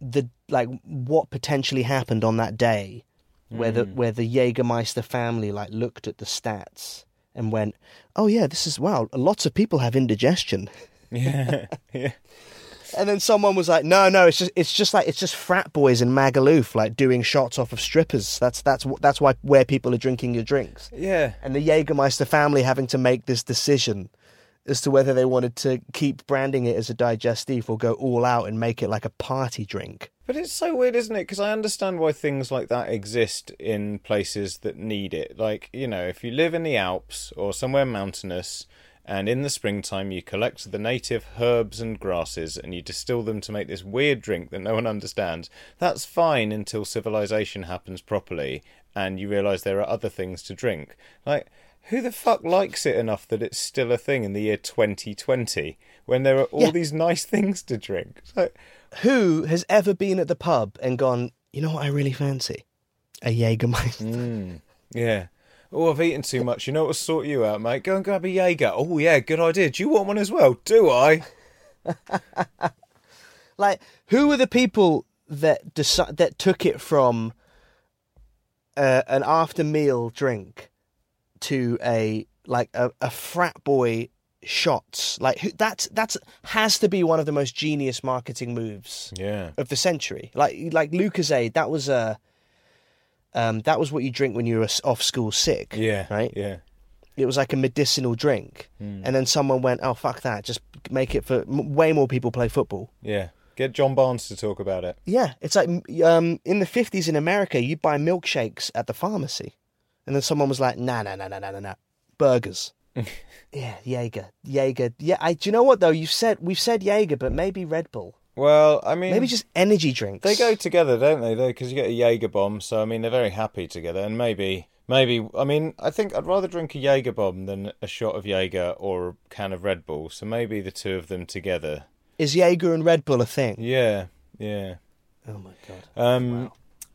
the like what potentially happened on that day where the hmm. where the Jägermeister family like looked at the stats and went, "Oh yeah, this is wow, lots of people have indigestion." Yeah, yeah, And then someone was like, "No, no, it's just it's just like it's just frat boys in Magaluf like doing shots off of strippers. That's that's that's why where people are drinking your drinks." yeah. And the Jägermeister family having to make this decision as to whether they wanted to keep branding it as a digestif or go all out and make it like a party drink. But it's so weird, isn't it? Because I understand why things like that exist in places that need it. Like, you know, if you live in the Alps or somewhere mountainous, and in the springtime you collect the native herbs and grasses and you distill them to make this weird drink that no one understands, that's fine until civilization happens properly and you realise there are other things to drink. Like, who the fuck likes it enough that it's still a thing in the year 2020 when there are all Yeah. these nice things to drink? Who has ever been at the pub and gone, you know what I really fancy? A Jägermeister. Mm. Yeah. Oh, I've eaten too much. You know what'll sort you out, mate? Go and grab a Jaeger. Oh, yeah, good idea. Do you want one as well? Do I? Like, who were the people that deci- that took it from uh, an after meal drink to a like a, a frat boy shots? Like, who, that's that's has to be one of the most genius marketing moves Yeah. of the century. Like like Lucozade, that was a um, that was what you drink when you were off school sick. Yeah. right. Yeah. It was like a medicinal drink, and then someone went, "Oh fuck that! Just make it for m- way more people play football." Yeah. Get John Barnes to talk about it. Yeah, it's like um, in the fifties in America, you buy milkshakes at the pharmacy, and then someone was like, "Nah, nah, nah, nah, nah, nah, nah. burgers." yeah, Jaeger, Jaeger. Yeah, I. Do you know what though? You said we've said Jaeger, but maybe Red Bull, Well, I mean, maybe just energy drinks. they go together, don't they? Though, because you get a Jaeger bomb, so I mean, they're very happy together. And maybe, maybe, I mean, I think I'd rather drink a Jaeger bomb than a shot of Jaeger or a can of Red Bull. So maybe the two of them together. Is Jaeger and Red Bull a thing? Yeah. Yeah. Oh my god. Um,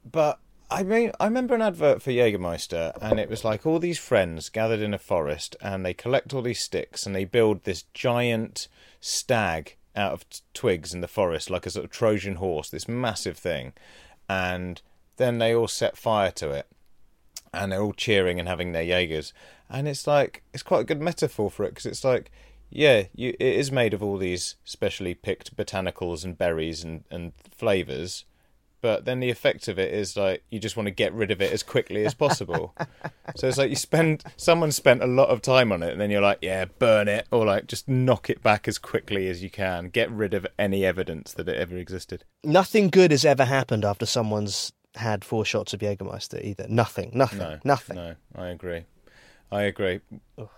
But I mean, I remember an advert for Jägermeister, and it was like all these friends gathered in a forest, and they collect all these sticks, and they build this giant stag out of t- twigs in the forest, like a sort of Trojan horse, this massive thing, and then they all set fire to it, and they're all cheering and having their Jaegers, and it's like it's quite a good metaphor for it because it's like. Yeah, you, it is made of all these specially picked botanicals and berries and, and flavors, but then the effect of it is like you just want to get rid of it as quickly as possible. so it's like you spend someone spent a lot of time on it, and then you're like, yeah, burn it, or like just knock it back as quickly as you can, get rid of any evidence that it ever existed. Nothing good has ever happened after someone's had four shots of Jägermeister either. Nothing. Nothing. No, Nothing. No, I agree. I agree.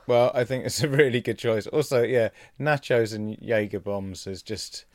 Well, I think it's a really good choice. Also, yeah, nachos and Jaeger bombs is just.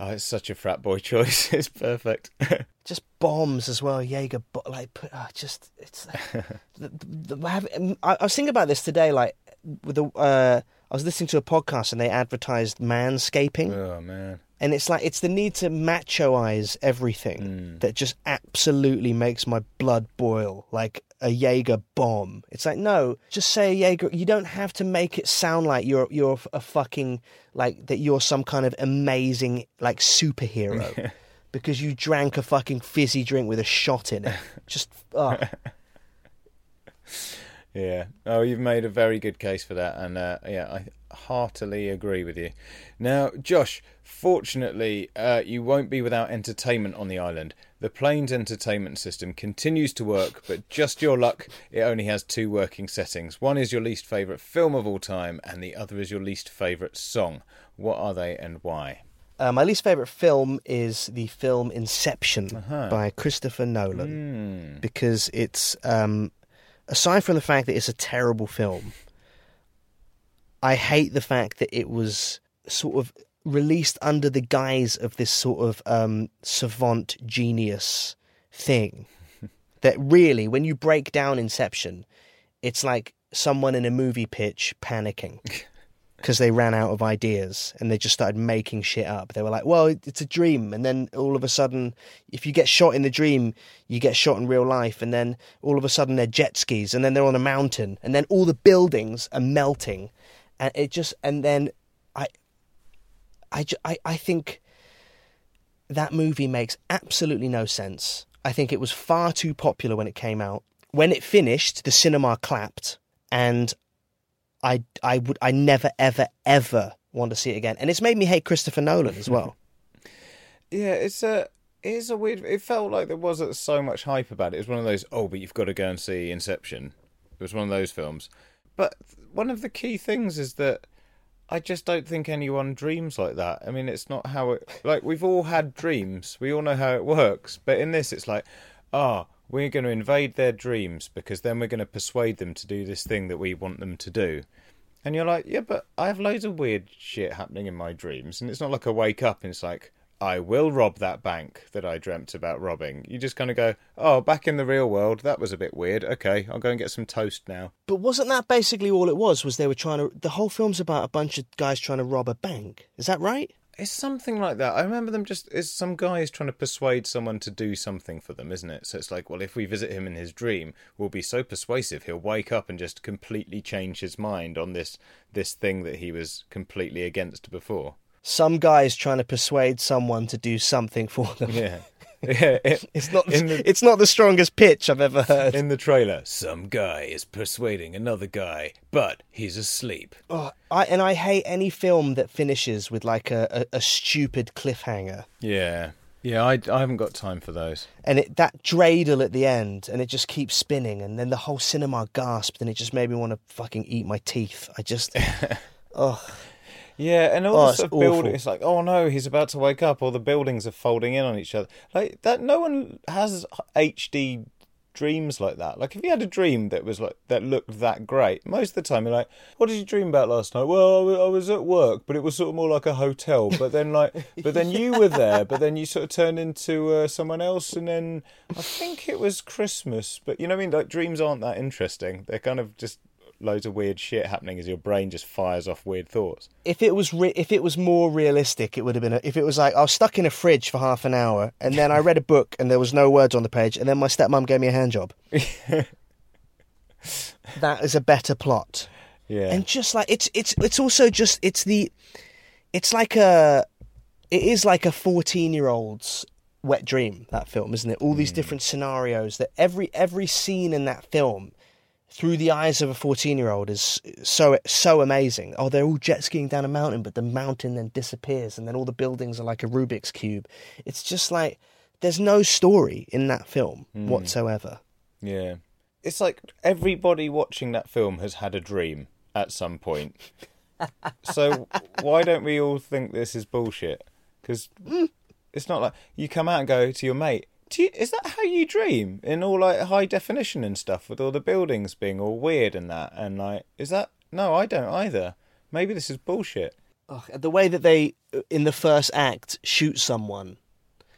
Oh, it's such a frat boy choice. It's perfect. just bombs as well. Jaeger, bo- like put, oh, just it's. the, the, the, have, um, I, I was thinking about this today. Like with the, uh, I was listening to a podcast and they advertised manscaping. oh man. And it's like it's the need to machoize everything hmm. that just absolutely makes my blood boil, like a Jaeger bomb. It's like no, just say Jaeger. You don't have to make it sound like you're you're a fucking like that. You're some kind of amazing like superhero because you drank a fucking fizzy drink with a shot in it. Just oh. Yeah. Oh, you've made a very good case for that, and uh, yeah, I heartily agree with you. Now, Josh, fortunately, uh, you won't be without entertainment on the island. The plane's entertainment system continues to work, but just your luck, it only has two working settings. One is your least favourite film of all time, and the other is your least favourite song. What are they and why? Uh, my least favorite film is the film Inception by Christopher Nolan because it's um, aside from the fact that it's a terrible film, I hate the fact that it was sort of released under the guise of this sort of um, savant genius thing. that really, when you break down Inception, it's like someone in a movie pitch panicking because they ran out of ideas and they just started making shit up. They were like, well, it's a dream. And then all of a sudden, if you get shot in the dream, you get shot in real life. And then all of a sudden, they're jet skis and then they're on a mountain and then all the buildings are melting. And it just, and then I, I, I, I think that movie makes absolutely no sense. I think it was far too popular when it came out. When it finished, the cinema clapped, and I I would I never ever ever want to see it again. And it's made me hate Christopher Nolan as well. Yeah, it's a it is a weird. It felt like there wasn't so much hype about it. It was one of those. Oh, but you've got to go and see Inception. It was one of those films. But one of the key things is that I just don't think anyone dreams like that. I mean, it's not how it. Like we've all had dreams. We all know how it works. But in this, it's like, ah, we're going to invade their dreams because then we're going to persuade them to do this thing that we want them to do. And you're like, yeah, but I have loads of weird shit happening in my dreams, and it's not like I wake up and it's like, I will rob that bank that I dreamt about robbing. You just kind of go, oh, back in the real world, that was a bit weird. Okay, I'll go and get some toast now. But wasn't that basically all it was? Was they were trying to? The whole film's about a bunch of guys trying to rob a bank. Is that right? It's something like that. I remember them just it's some guy is trying to persuade someone to do something for them, isn't it? So it's like, well, if we visit him in his dream, we'll be so persuasive he'll wake up and just completely change his mind on this this thing that he was completely against before. Some guy is trying to persuade someone to do something for them. Yeah. Yeah, it- It's not. the It's not the strongest pitch I've ever heard. in the trailer. Some guy is persuading another guy, but he's asleep. Oh, I and I hate any film that finishes with like a, a, a stupid cliffhanger. Yeah, yeah. I, I haven't got time for those. and it that dreidel at the end, and it just keeps spinning, and then the whole cinema gasped, and it just made me want to fucking eat my teeth. I just, oh, Yeah, and all Oh, the sort of building. It's like, oh no, he's about to wake up. All the buildings are folding in on each other. Like that. No one has HD dreams like that. Like if you had a dream that was like that looked that great, most of the time you're like, what did you dream about last night? Well, I I was at work, but it was sort of more like a hotel. But then like, but then you were there. But then you sort of turned into uh, someone else, and then I think it was Christmas. But you know what I mean? Like dreams aren't that interesting. They're kind of just loads of weird shit happening as your brain just fires off weird thoughts. if it was re- if it was more realistic, it would have been. A, if it was like I was stuck in a fridge for half an hour, and then I read a book, and there was no words on the page, and then my stepmom gave me a hand job. that is a better plot. Yeah. and just like it's it's it's also just it's the it's like a it is like a 14 year old's wet dream that film isn't it all these hmm. different scenarios that every every scene in that film through the eyes of a 14 year old is so so amazing oh they're all jet skiing down a mountain but the mountain then disappears and then all the buildings are like a rubik's cube it's just like there's no story in that film hmm. whatsoever Yeah. It's like everybody watching that film has had a dream at some point. so why don't we all think this is bullshit? Because mm. it's not like you come out and go to your mate, Do you, is that how you dream in all like high definition and stuff with all the buildings being all weird and that and like is that no I don't either. Maybe this is bullshit. Ugh, the way that they uh, in the first act shoot someone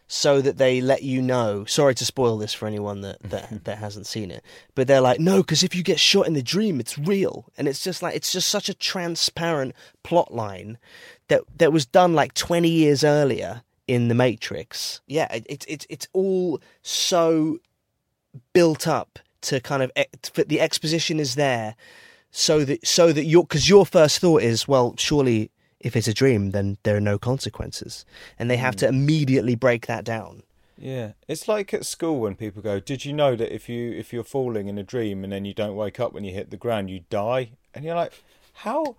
so that they let you know sorry to spoil this for anyone that that, that hasn't seen it but they're like no because if you get shot in the dream it's real and it's just like it's just such a transparent plot line that that was done like 20 years earlier in the matrix yeah it, it's it's it's all so built up to kind of ex- the exposition is there so that so that your because your first thought is well surely if it's a dream then there are no consequences and they have to hmm. immediately break that down Yeah, it's like at school when people go, "Did you know that if you if you're falling in a dream and then you don't wake up when you hit the ground, you die?" And you're like, "How?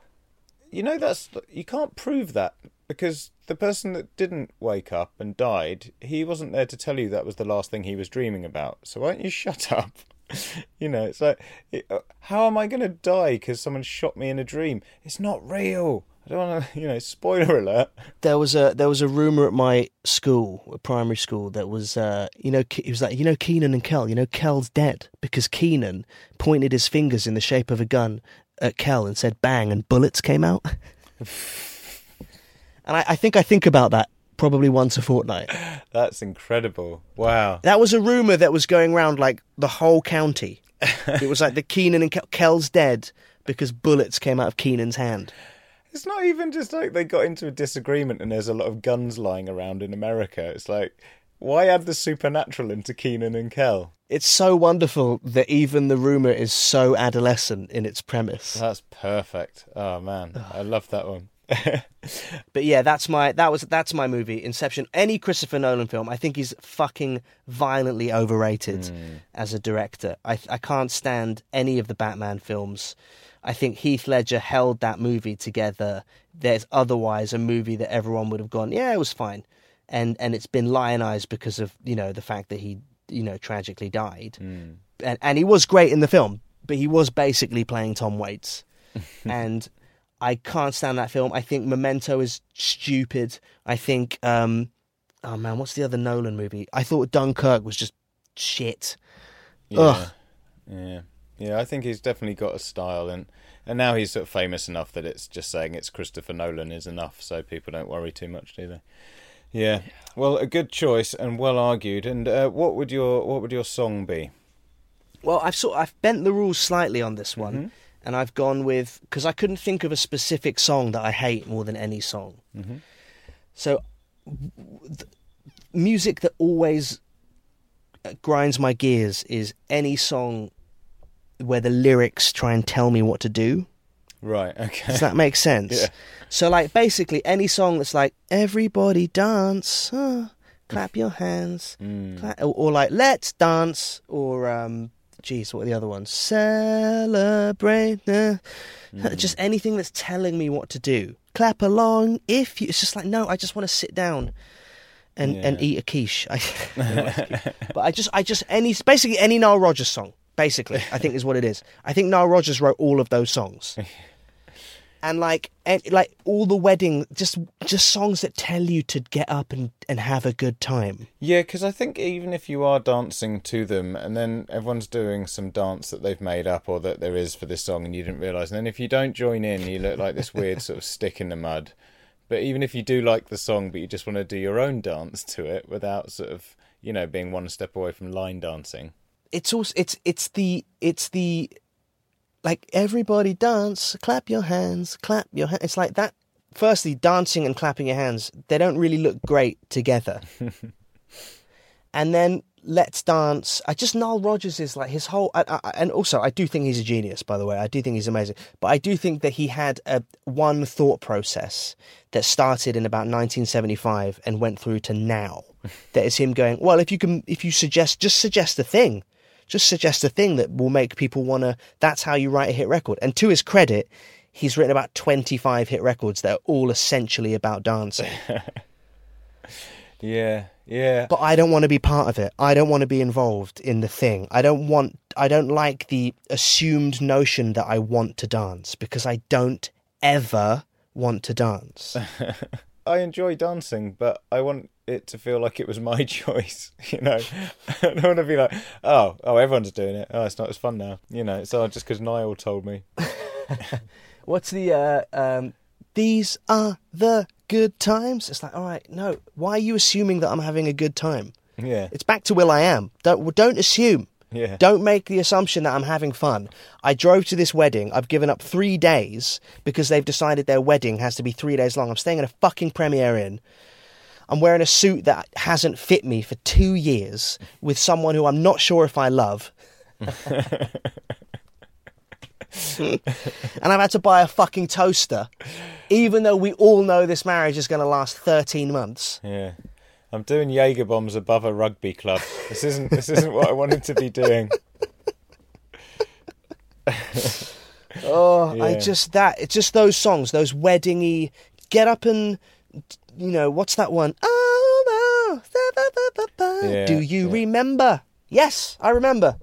You know that's you can't prove that because the person that didn't wake up and died, he wasn't there to tell you that was the last thing he was dreaming about. So why don't you shut up?" you know, it's like, it, uh, how am I going to die because someone shot me in a dream? It's not real. I don't want to, you know, spoiler alert. there was a there was a rumor at my school, a primary school, that was uh, you know it was like you know Keenan and Kel, you know Kel's dead because Keenan pointed his fingers in the shape of a gun at Kel and said bang and bullets came out. And I, I think I think about that probably once a fortnight. That's incredible. Wow. That was a rumor that was going around like the whole county. it was like the Keenan and Kel, Kel's dead because bullets came out of Keenan's hand. It's not even just like they got into a disagreement and there's a lot of guns lying around in America. It's like, why add the supernatural into Keenan and Kel? It's so wonderful that even the rumor is so adolescent in its premise. That's perfect. Oh man, I love that one. But yeah, that's my that was that's my movie, Inception. Any Christopher Nolan film, I think he's fucking violently overrated hmm. as a director. I I can't stand any of the Batman films. I think Heath Ledger held that movie together. There's otherwise a movie that everyone would have gone, yeah, it was fine, and and it's been lionized because of you know the fact that he you know tragically died, hmm. and and he was great in the film, but he was basically playing Tom Waits, and. I can't stand that film. I think Memento is stupid. I think, um, oh man, what's the other Nolan movie? I thought Dunkirk was just shit. Yeah. Ugh. Yeah. Yeah, I think he's definitely got a style and and now he's sort of famous enough that it's just saying it's Christopher Nolan is enough so people don't worry too much, do they? Yeah. Well, a good choice and well argued. And uh, what would your what would your song be? Well, I've sort I've bent the rules slightly on this one, and I've gone with because I couldn't think of a specific song that I hate more than any song. So, w- th- music that always uh, grinds my gears is any song where the lyrics try and tell me what to do. Right, okay. Does that make sense? Yeah. So, like, basically, any song that's like "Everybody dance, uh, clap your hands," Mm. cla- or, or like "Let's dance," or um, geez, what are the other ones? Celebrate, Mm. just anything that's telling me what to do. Clap along if you. It's just like no, I just want to sit down. And, and eat a quiche, I, I don't know what it's quiche. but I just I just any basically any Nile Rodgers song basically I think is what it is. I think Nile Rodgers wrote all of those songs and like and, like all the wedding just just songs that tell you to get up and and have a good time Yeah, because I think even if you are dancing to them and then everyone's doing some dance that they've made up or that there is for this song and you didn't realise, and then if you don't join in, you look like this weird sort of stick in the mud. But even if you do like the song, but you just want to do your own dance to it without sort of, you know, being one step away from line dancing. it's also it's it's the it's the like everybody dance clap your hands clap your hands it's like that firstly dancing and clapping your hands they don't really look great together. And then let's dance. I just Nile Rodgers is like his whole I, I, and also i do think he's a genius by the way. I do think he's amazing. But i do think that he had a one thought process that started in about 1975 and went through to now. That is him going well if you can if you suggest just suggest a thing just suggest a thing that will make people want to that's how you write a hit record and to his credit he's written about 25 hit records that are all essentially about dancing Yeah, yeah. but I don't want to be part of it. I don't want to be involved in the thing. I don't want I don't like the assumed notion that I want to dance because I don't ever want to dance. I enjoy dancing, but I want it to feel like it was my choice. You know, I don't want to be like, oh, oh, everyone's doing it. Oh, it's not as fun now. You know, it's all just because Nile told me. What's the uh, um, these are the good times? It's like, all right, no. Why are you assuming that I'm having a good time? Yeah, It's back to Will I Am. Don't don't assume. Yeah. Don't make the assumption that I'm having fun. I drove to this wedding. I've given up three days because they've decided their wedding has to be three days long. I'm staying at a fucking Premier Inn. I'm wearing a suit that hasn't fit me for two years with someone who I'm not sure if I love. and I've had to buy a fucking toaster, even though we all know this marriage is going to last 13 months. Yeah. I'm doing Jaeger bombs above a rugby club. This isn't this isn't what I wanted to be doing. Oh, I just that it's just those songs, those weddingy. Get up and you know what's that one? Oh, no, ba, ba, ba. Yeah, do you yeah. remember? Yes, I remember.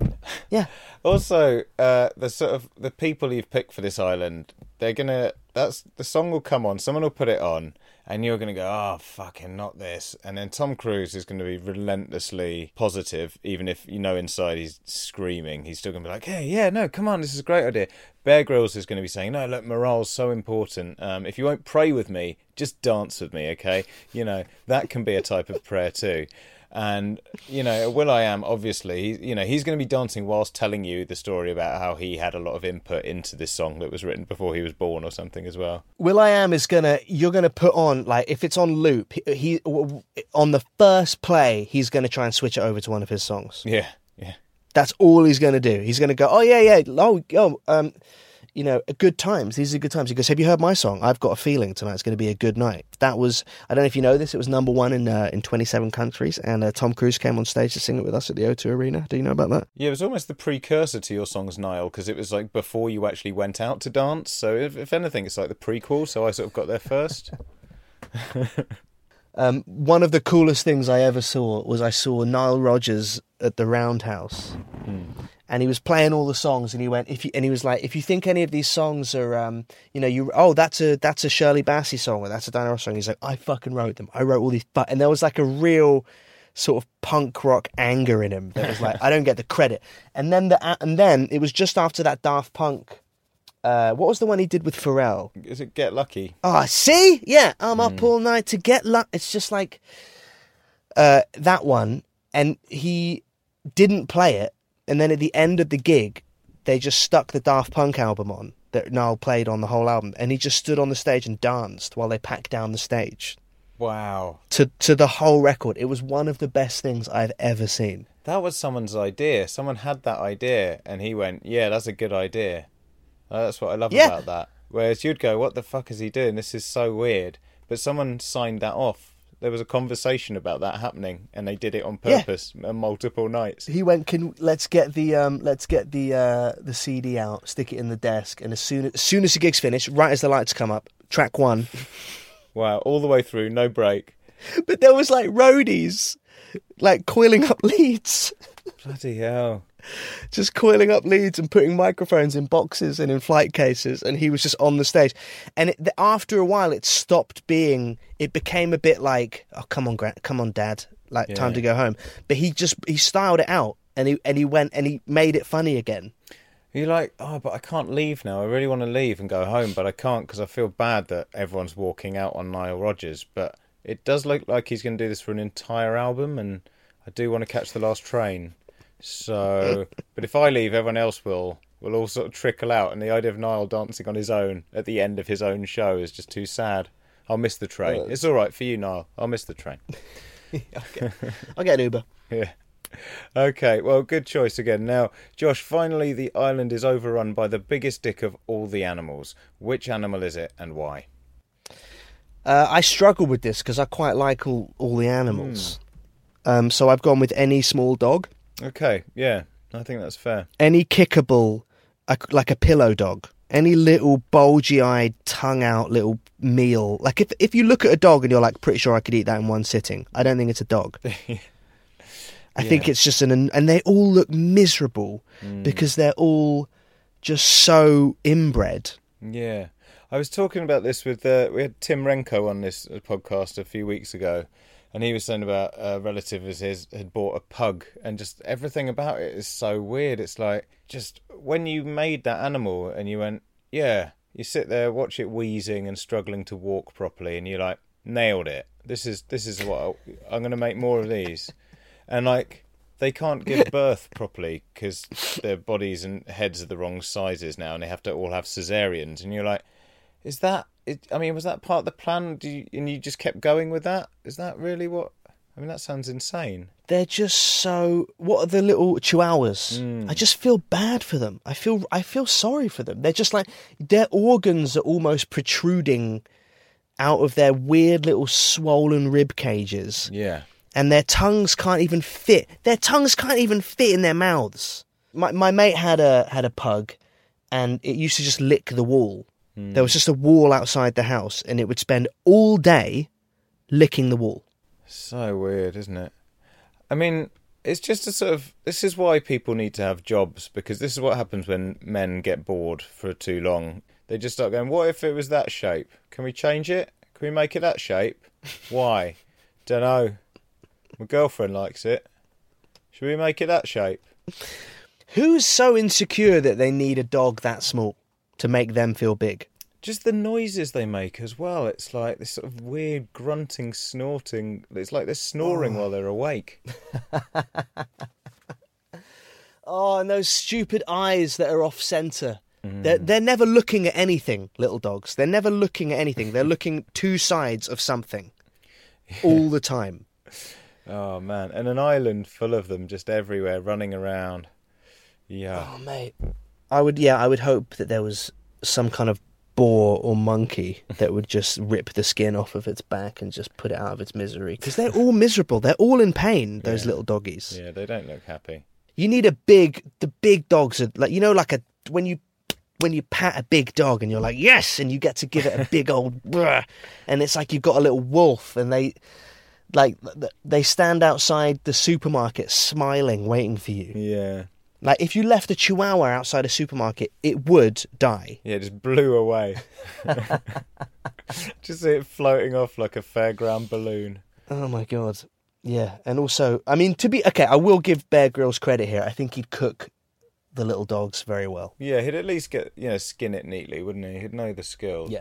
Yeah, Also, uh, the sort of the people you've picked for this island, they're gonna. That's the song will come on. Someone will put it on, and you're gonna go, "Oh, fucking not this." And then Tom Cruise is gonna be relentlessly positive, even if you know inside he's screaming. He's still gonna be like, "Hey, yeah, no, come on, this is a great idea." Bear Grylls is gonna be saying, "No, look, morale's so important. Um, if you won't pray with me, just dance with me, okay? You know that can be a type of prayer too." And you know, Will I Am obviously, you know, he's going to be dancing whilst telling you the story about how he had a lot of input into this song that was written before he was born or something as well. Will I Am is gonna. You're gonna put on like if it's on loop. He, on the first play, he's gonna try and switch it over to one of his songs. Yeah, yeah, That's all he's going to do. He's going to go, oh yeah, yeah, oh, oh, um, you know, good times. These are good times. He goes, have you heard my song? I've got a feeling tonight's going to be a good night. That was, I don't know if you know this, it was number one in uh, in 27 countries, and uh, Tom Cruise came on stage to sing it with us at the O2 Arena. Do you know about that? yeah. It was almost the precursor to your songs, Nile, because it was like before you actually went out to dance. So if, if anything, it's like the prequel. So I sort of got there first. Um, one of the coolest things I ever saw was I saw Nile Rodgers at the Roundhouse, and he was playing all the songs, and he went, if you, and he was like, if you think any of these songs are, um, you know, you, oh, that's a that's a Shirley Bassey song, or that's a Diana Ross song. He's like, I fucking wrote them. I wrote all these, but and there was like a real sort of punk rock anger in him that was like, I don't get the credit. And then the and then it was just after that Daft Punk. Uh, what was the one he did with Pharrell? Is it Get Lucky? Oh, see, yeah, I'm up all night to get luck. It's just like uh, that one, and he didn't play it, and then at the end of the gig, they just stuck the Daft Punk album on that Nile played on the whole album, and he just stood on the stage and danced while they packed down the stage Wow, to to the whole record. It was one of the best things I've ever seen. that was someone's idea. Someone had that idea, and he went, "Yeah, that's a good idea." That's what I love Yeah. about that. Whereas you'd go, "What the fuck is he doing? This is so weird." But someone signed that off. There was a conversation about that happening, and they did it on purpose on multiple nights. He went, "Can let's get the um, let's get the uh, the CD out, stick it in the desk, and as soon as, as soon as the gig's finished, right as the lights come up, track one." Wow, all the way through, no break. But there was like roadies, like coiling up leads, Bloody hell! Just coiling up leads and putting microphones in boxes and in flight cases, and he was just on the stage. And it, after a while, it stopped being. It became a bit like, "Oh, come on, Grant, come on, Dad, like Yeah. time to go home." But he just he styled it out, and he and he went and he made it funny again. You're like, oh, but I can't leave now. I really want to leave and go home, but I can't because I feel bad that everyone's walking out on Nile Rodgers. But it does look like he's going to do this for an entire album, and I do want to catch the last train. So, but if I leave, everyone else will will all sort of trickle out, and the idea of Nile dancing on his own at the end of his own show is just too sad. I'll miss the train. It's all right for you, Nile. I'll miss the train. I'll get an Uber. Yeah. Okay, well, good choice again. Now, Josh, finally, the island is overrun by the biggest dick of all the animals. Which animal is it and why? Uh, I struggle with this because I quite like all all the animals. Um, so I've gone with any small dog. Okay, yeah, I think that's fair. any kickable, like a pillow dog, any little bulgy-eyed, tongue-out little meal. Like if if you look at a dog and you're like, pretty sure I could eat that in one sitting. I don't think it's a dog. I think it's just an, and they all look miserable because they're all just so inbred. Yeah. I was talking about this with uh, we had Tim Renkow on this uh, podcast a few weeks ago, and he was saying about a relative of his had bought a pug, and just everything about it is so weird. It's like just when you made that animal and you went, yeah, you sit there, watch it wheezing and struggling to walk properly, and you're like, nailed it. This is this is what I, I'm going to make more of these, and like they can't give birth properly because their bodies and heads are the wrong sizes now, and they have to all have cesareans, and you're like, is that? It, I mean, was that part of the plan? Do you, and you just kept going with that? Is that really what? I mean, that sounds insane. They're just so. What are the little chihuahuas? Hmm. I just feel bad for them. I feel I feel sorry for them. They're just like their organs are almost protruding out of their weird little swollen rib cages, Yeah. and their tongues can't even fit. Their tongues can't even fit in their mouths. My my mate had a had a pug, and it used to just lick the wall. Hmm. There was just a wall outside the house, and it would spend all day licking the wall. So weird, isn't it? I mean, it's just a sort of. This is why people need to have jobs because this is what happens when men get bored for too long. They just start going, "What if it was that shape? Can we change it? Can we make it that shape? Why? Don't know. My girlfriend likes it. Should we make it that shape?" Who's so insecure that they need a dog that small to make them feel big? Just the noises they make as well. It's like this sort of weird grunting, snorting. It's like they're snoring oh. while they're awake. Oh, and those stupid eyes that are off center. They're, mm. they're never looking at anything, little dogs. They're never looking at anything. They're looking two sides of something all the time. Oh man, and an island full of them just everywhere running around. Yeah. Oh, mate. I would, yeah, I would hope that there was some kind of boar or monkey that would just rip the skin off of its back and just put it out of its misery. Because they're all miserable. They're all in pain, those Yeah. little doggies. Yeah, they don't look happy. You need a big, the big dogs are like, you know, like a, when you, when you pat a big dog and you're like, yes, and you get to give it a big old, bruh, and it's like you've got a little wolf and they, like, they stand outside the supermarket smiling, waiting for you. Yeah. Like, if you left a chihuahua outside a supermarket, it would die. Yeah, it just blew away. just see it floating off like a fairground balloon. Oh my god. Yeah, and also, I mean, to be okay, I will give Bear Grylls credit here. I think he'd cook the little dogs very well. Yeah, he'd at least get you know skin it neatly, wouldn't he? He'd know the skills. Yeah.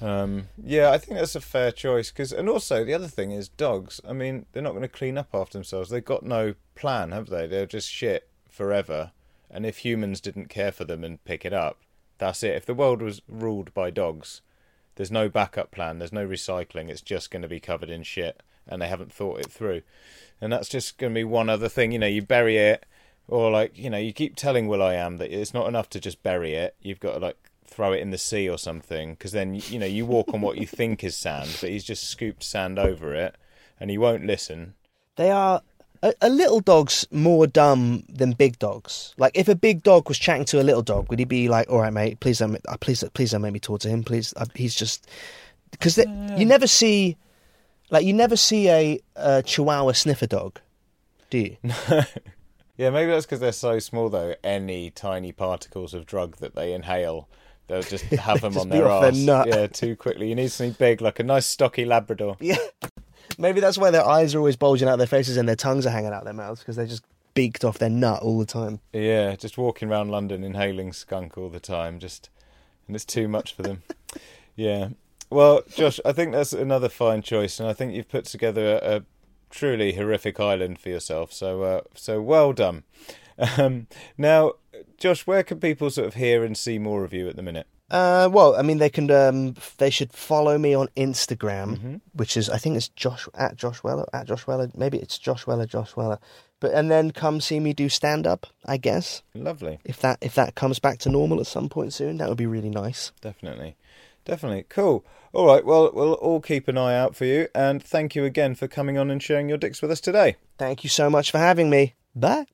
Um, yeah, I think that's a fair choice. Cause, and also the other thing is dogs. I mean, they're not going to clean up after themselves. They've got no plan, have they? They're just shit forever. And if humans didn't care for them and pick it up, that's it. If the world was ruled by dogs, there's no backup plan. There's no recycling. It's just going to be covered in shit, and they haven't thought it through. And that's just going to be one other thing. You know, you bury it, or like you know, you keep telling Will I Am that it's not enough to just bury it. You've got to like throw it in the sea or something, because then you know you walk on what you think is sand, but he's just scooped sand over it, and he won't listen. They are a, a little dog's more dumb than big dogs. Like if a big dog was chatting to a little dog, would he be like, "All right, mate, please don't, uh, please, please don't make me talk to him, please." Uh, he's just because you never see, like, you never see a, a Chihuahua sniffer dog, do you? Yeah, maybe that's because they're so small though. Any tiny particles of drug that they inhale, they'll just have them Just on their off their arse. Yeah, too quickly. You need something big, like a nice stocky Labrador. Yeah. Maybe that's why their eyes are always bulging out their faces and their tongues are hanging out their mouths because they're just beaked off their nut all the time. Yeah, just walking around London inhaling skunk all the time, just and it's too much for them. yeah. Well, Josh, I think that's another fine choice, and I think you've put together a, a truly horrific island for yourself. So, uh, so well done. Um, now, Josh, where can people sort of hear and see more of you at the minute? Uh, well, I mean, they can. Um, they should follow me on Instagram, which is I think it's Josh at Josh Weller at Josh Weller. Maybe it's Josh Weller, Josh Weller. But and then come see me do stand up. I guess Lovely, if that if that comes back to normal at some point soon, that would be really nice. definitely, definitely, cool. All right, well, we'll all keep an eye out for you, and thank you again for coming on and sharing your dicks with us today. Thank you so much for having me. Bye.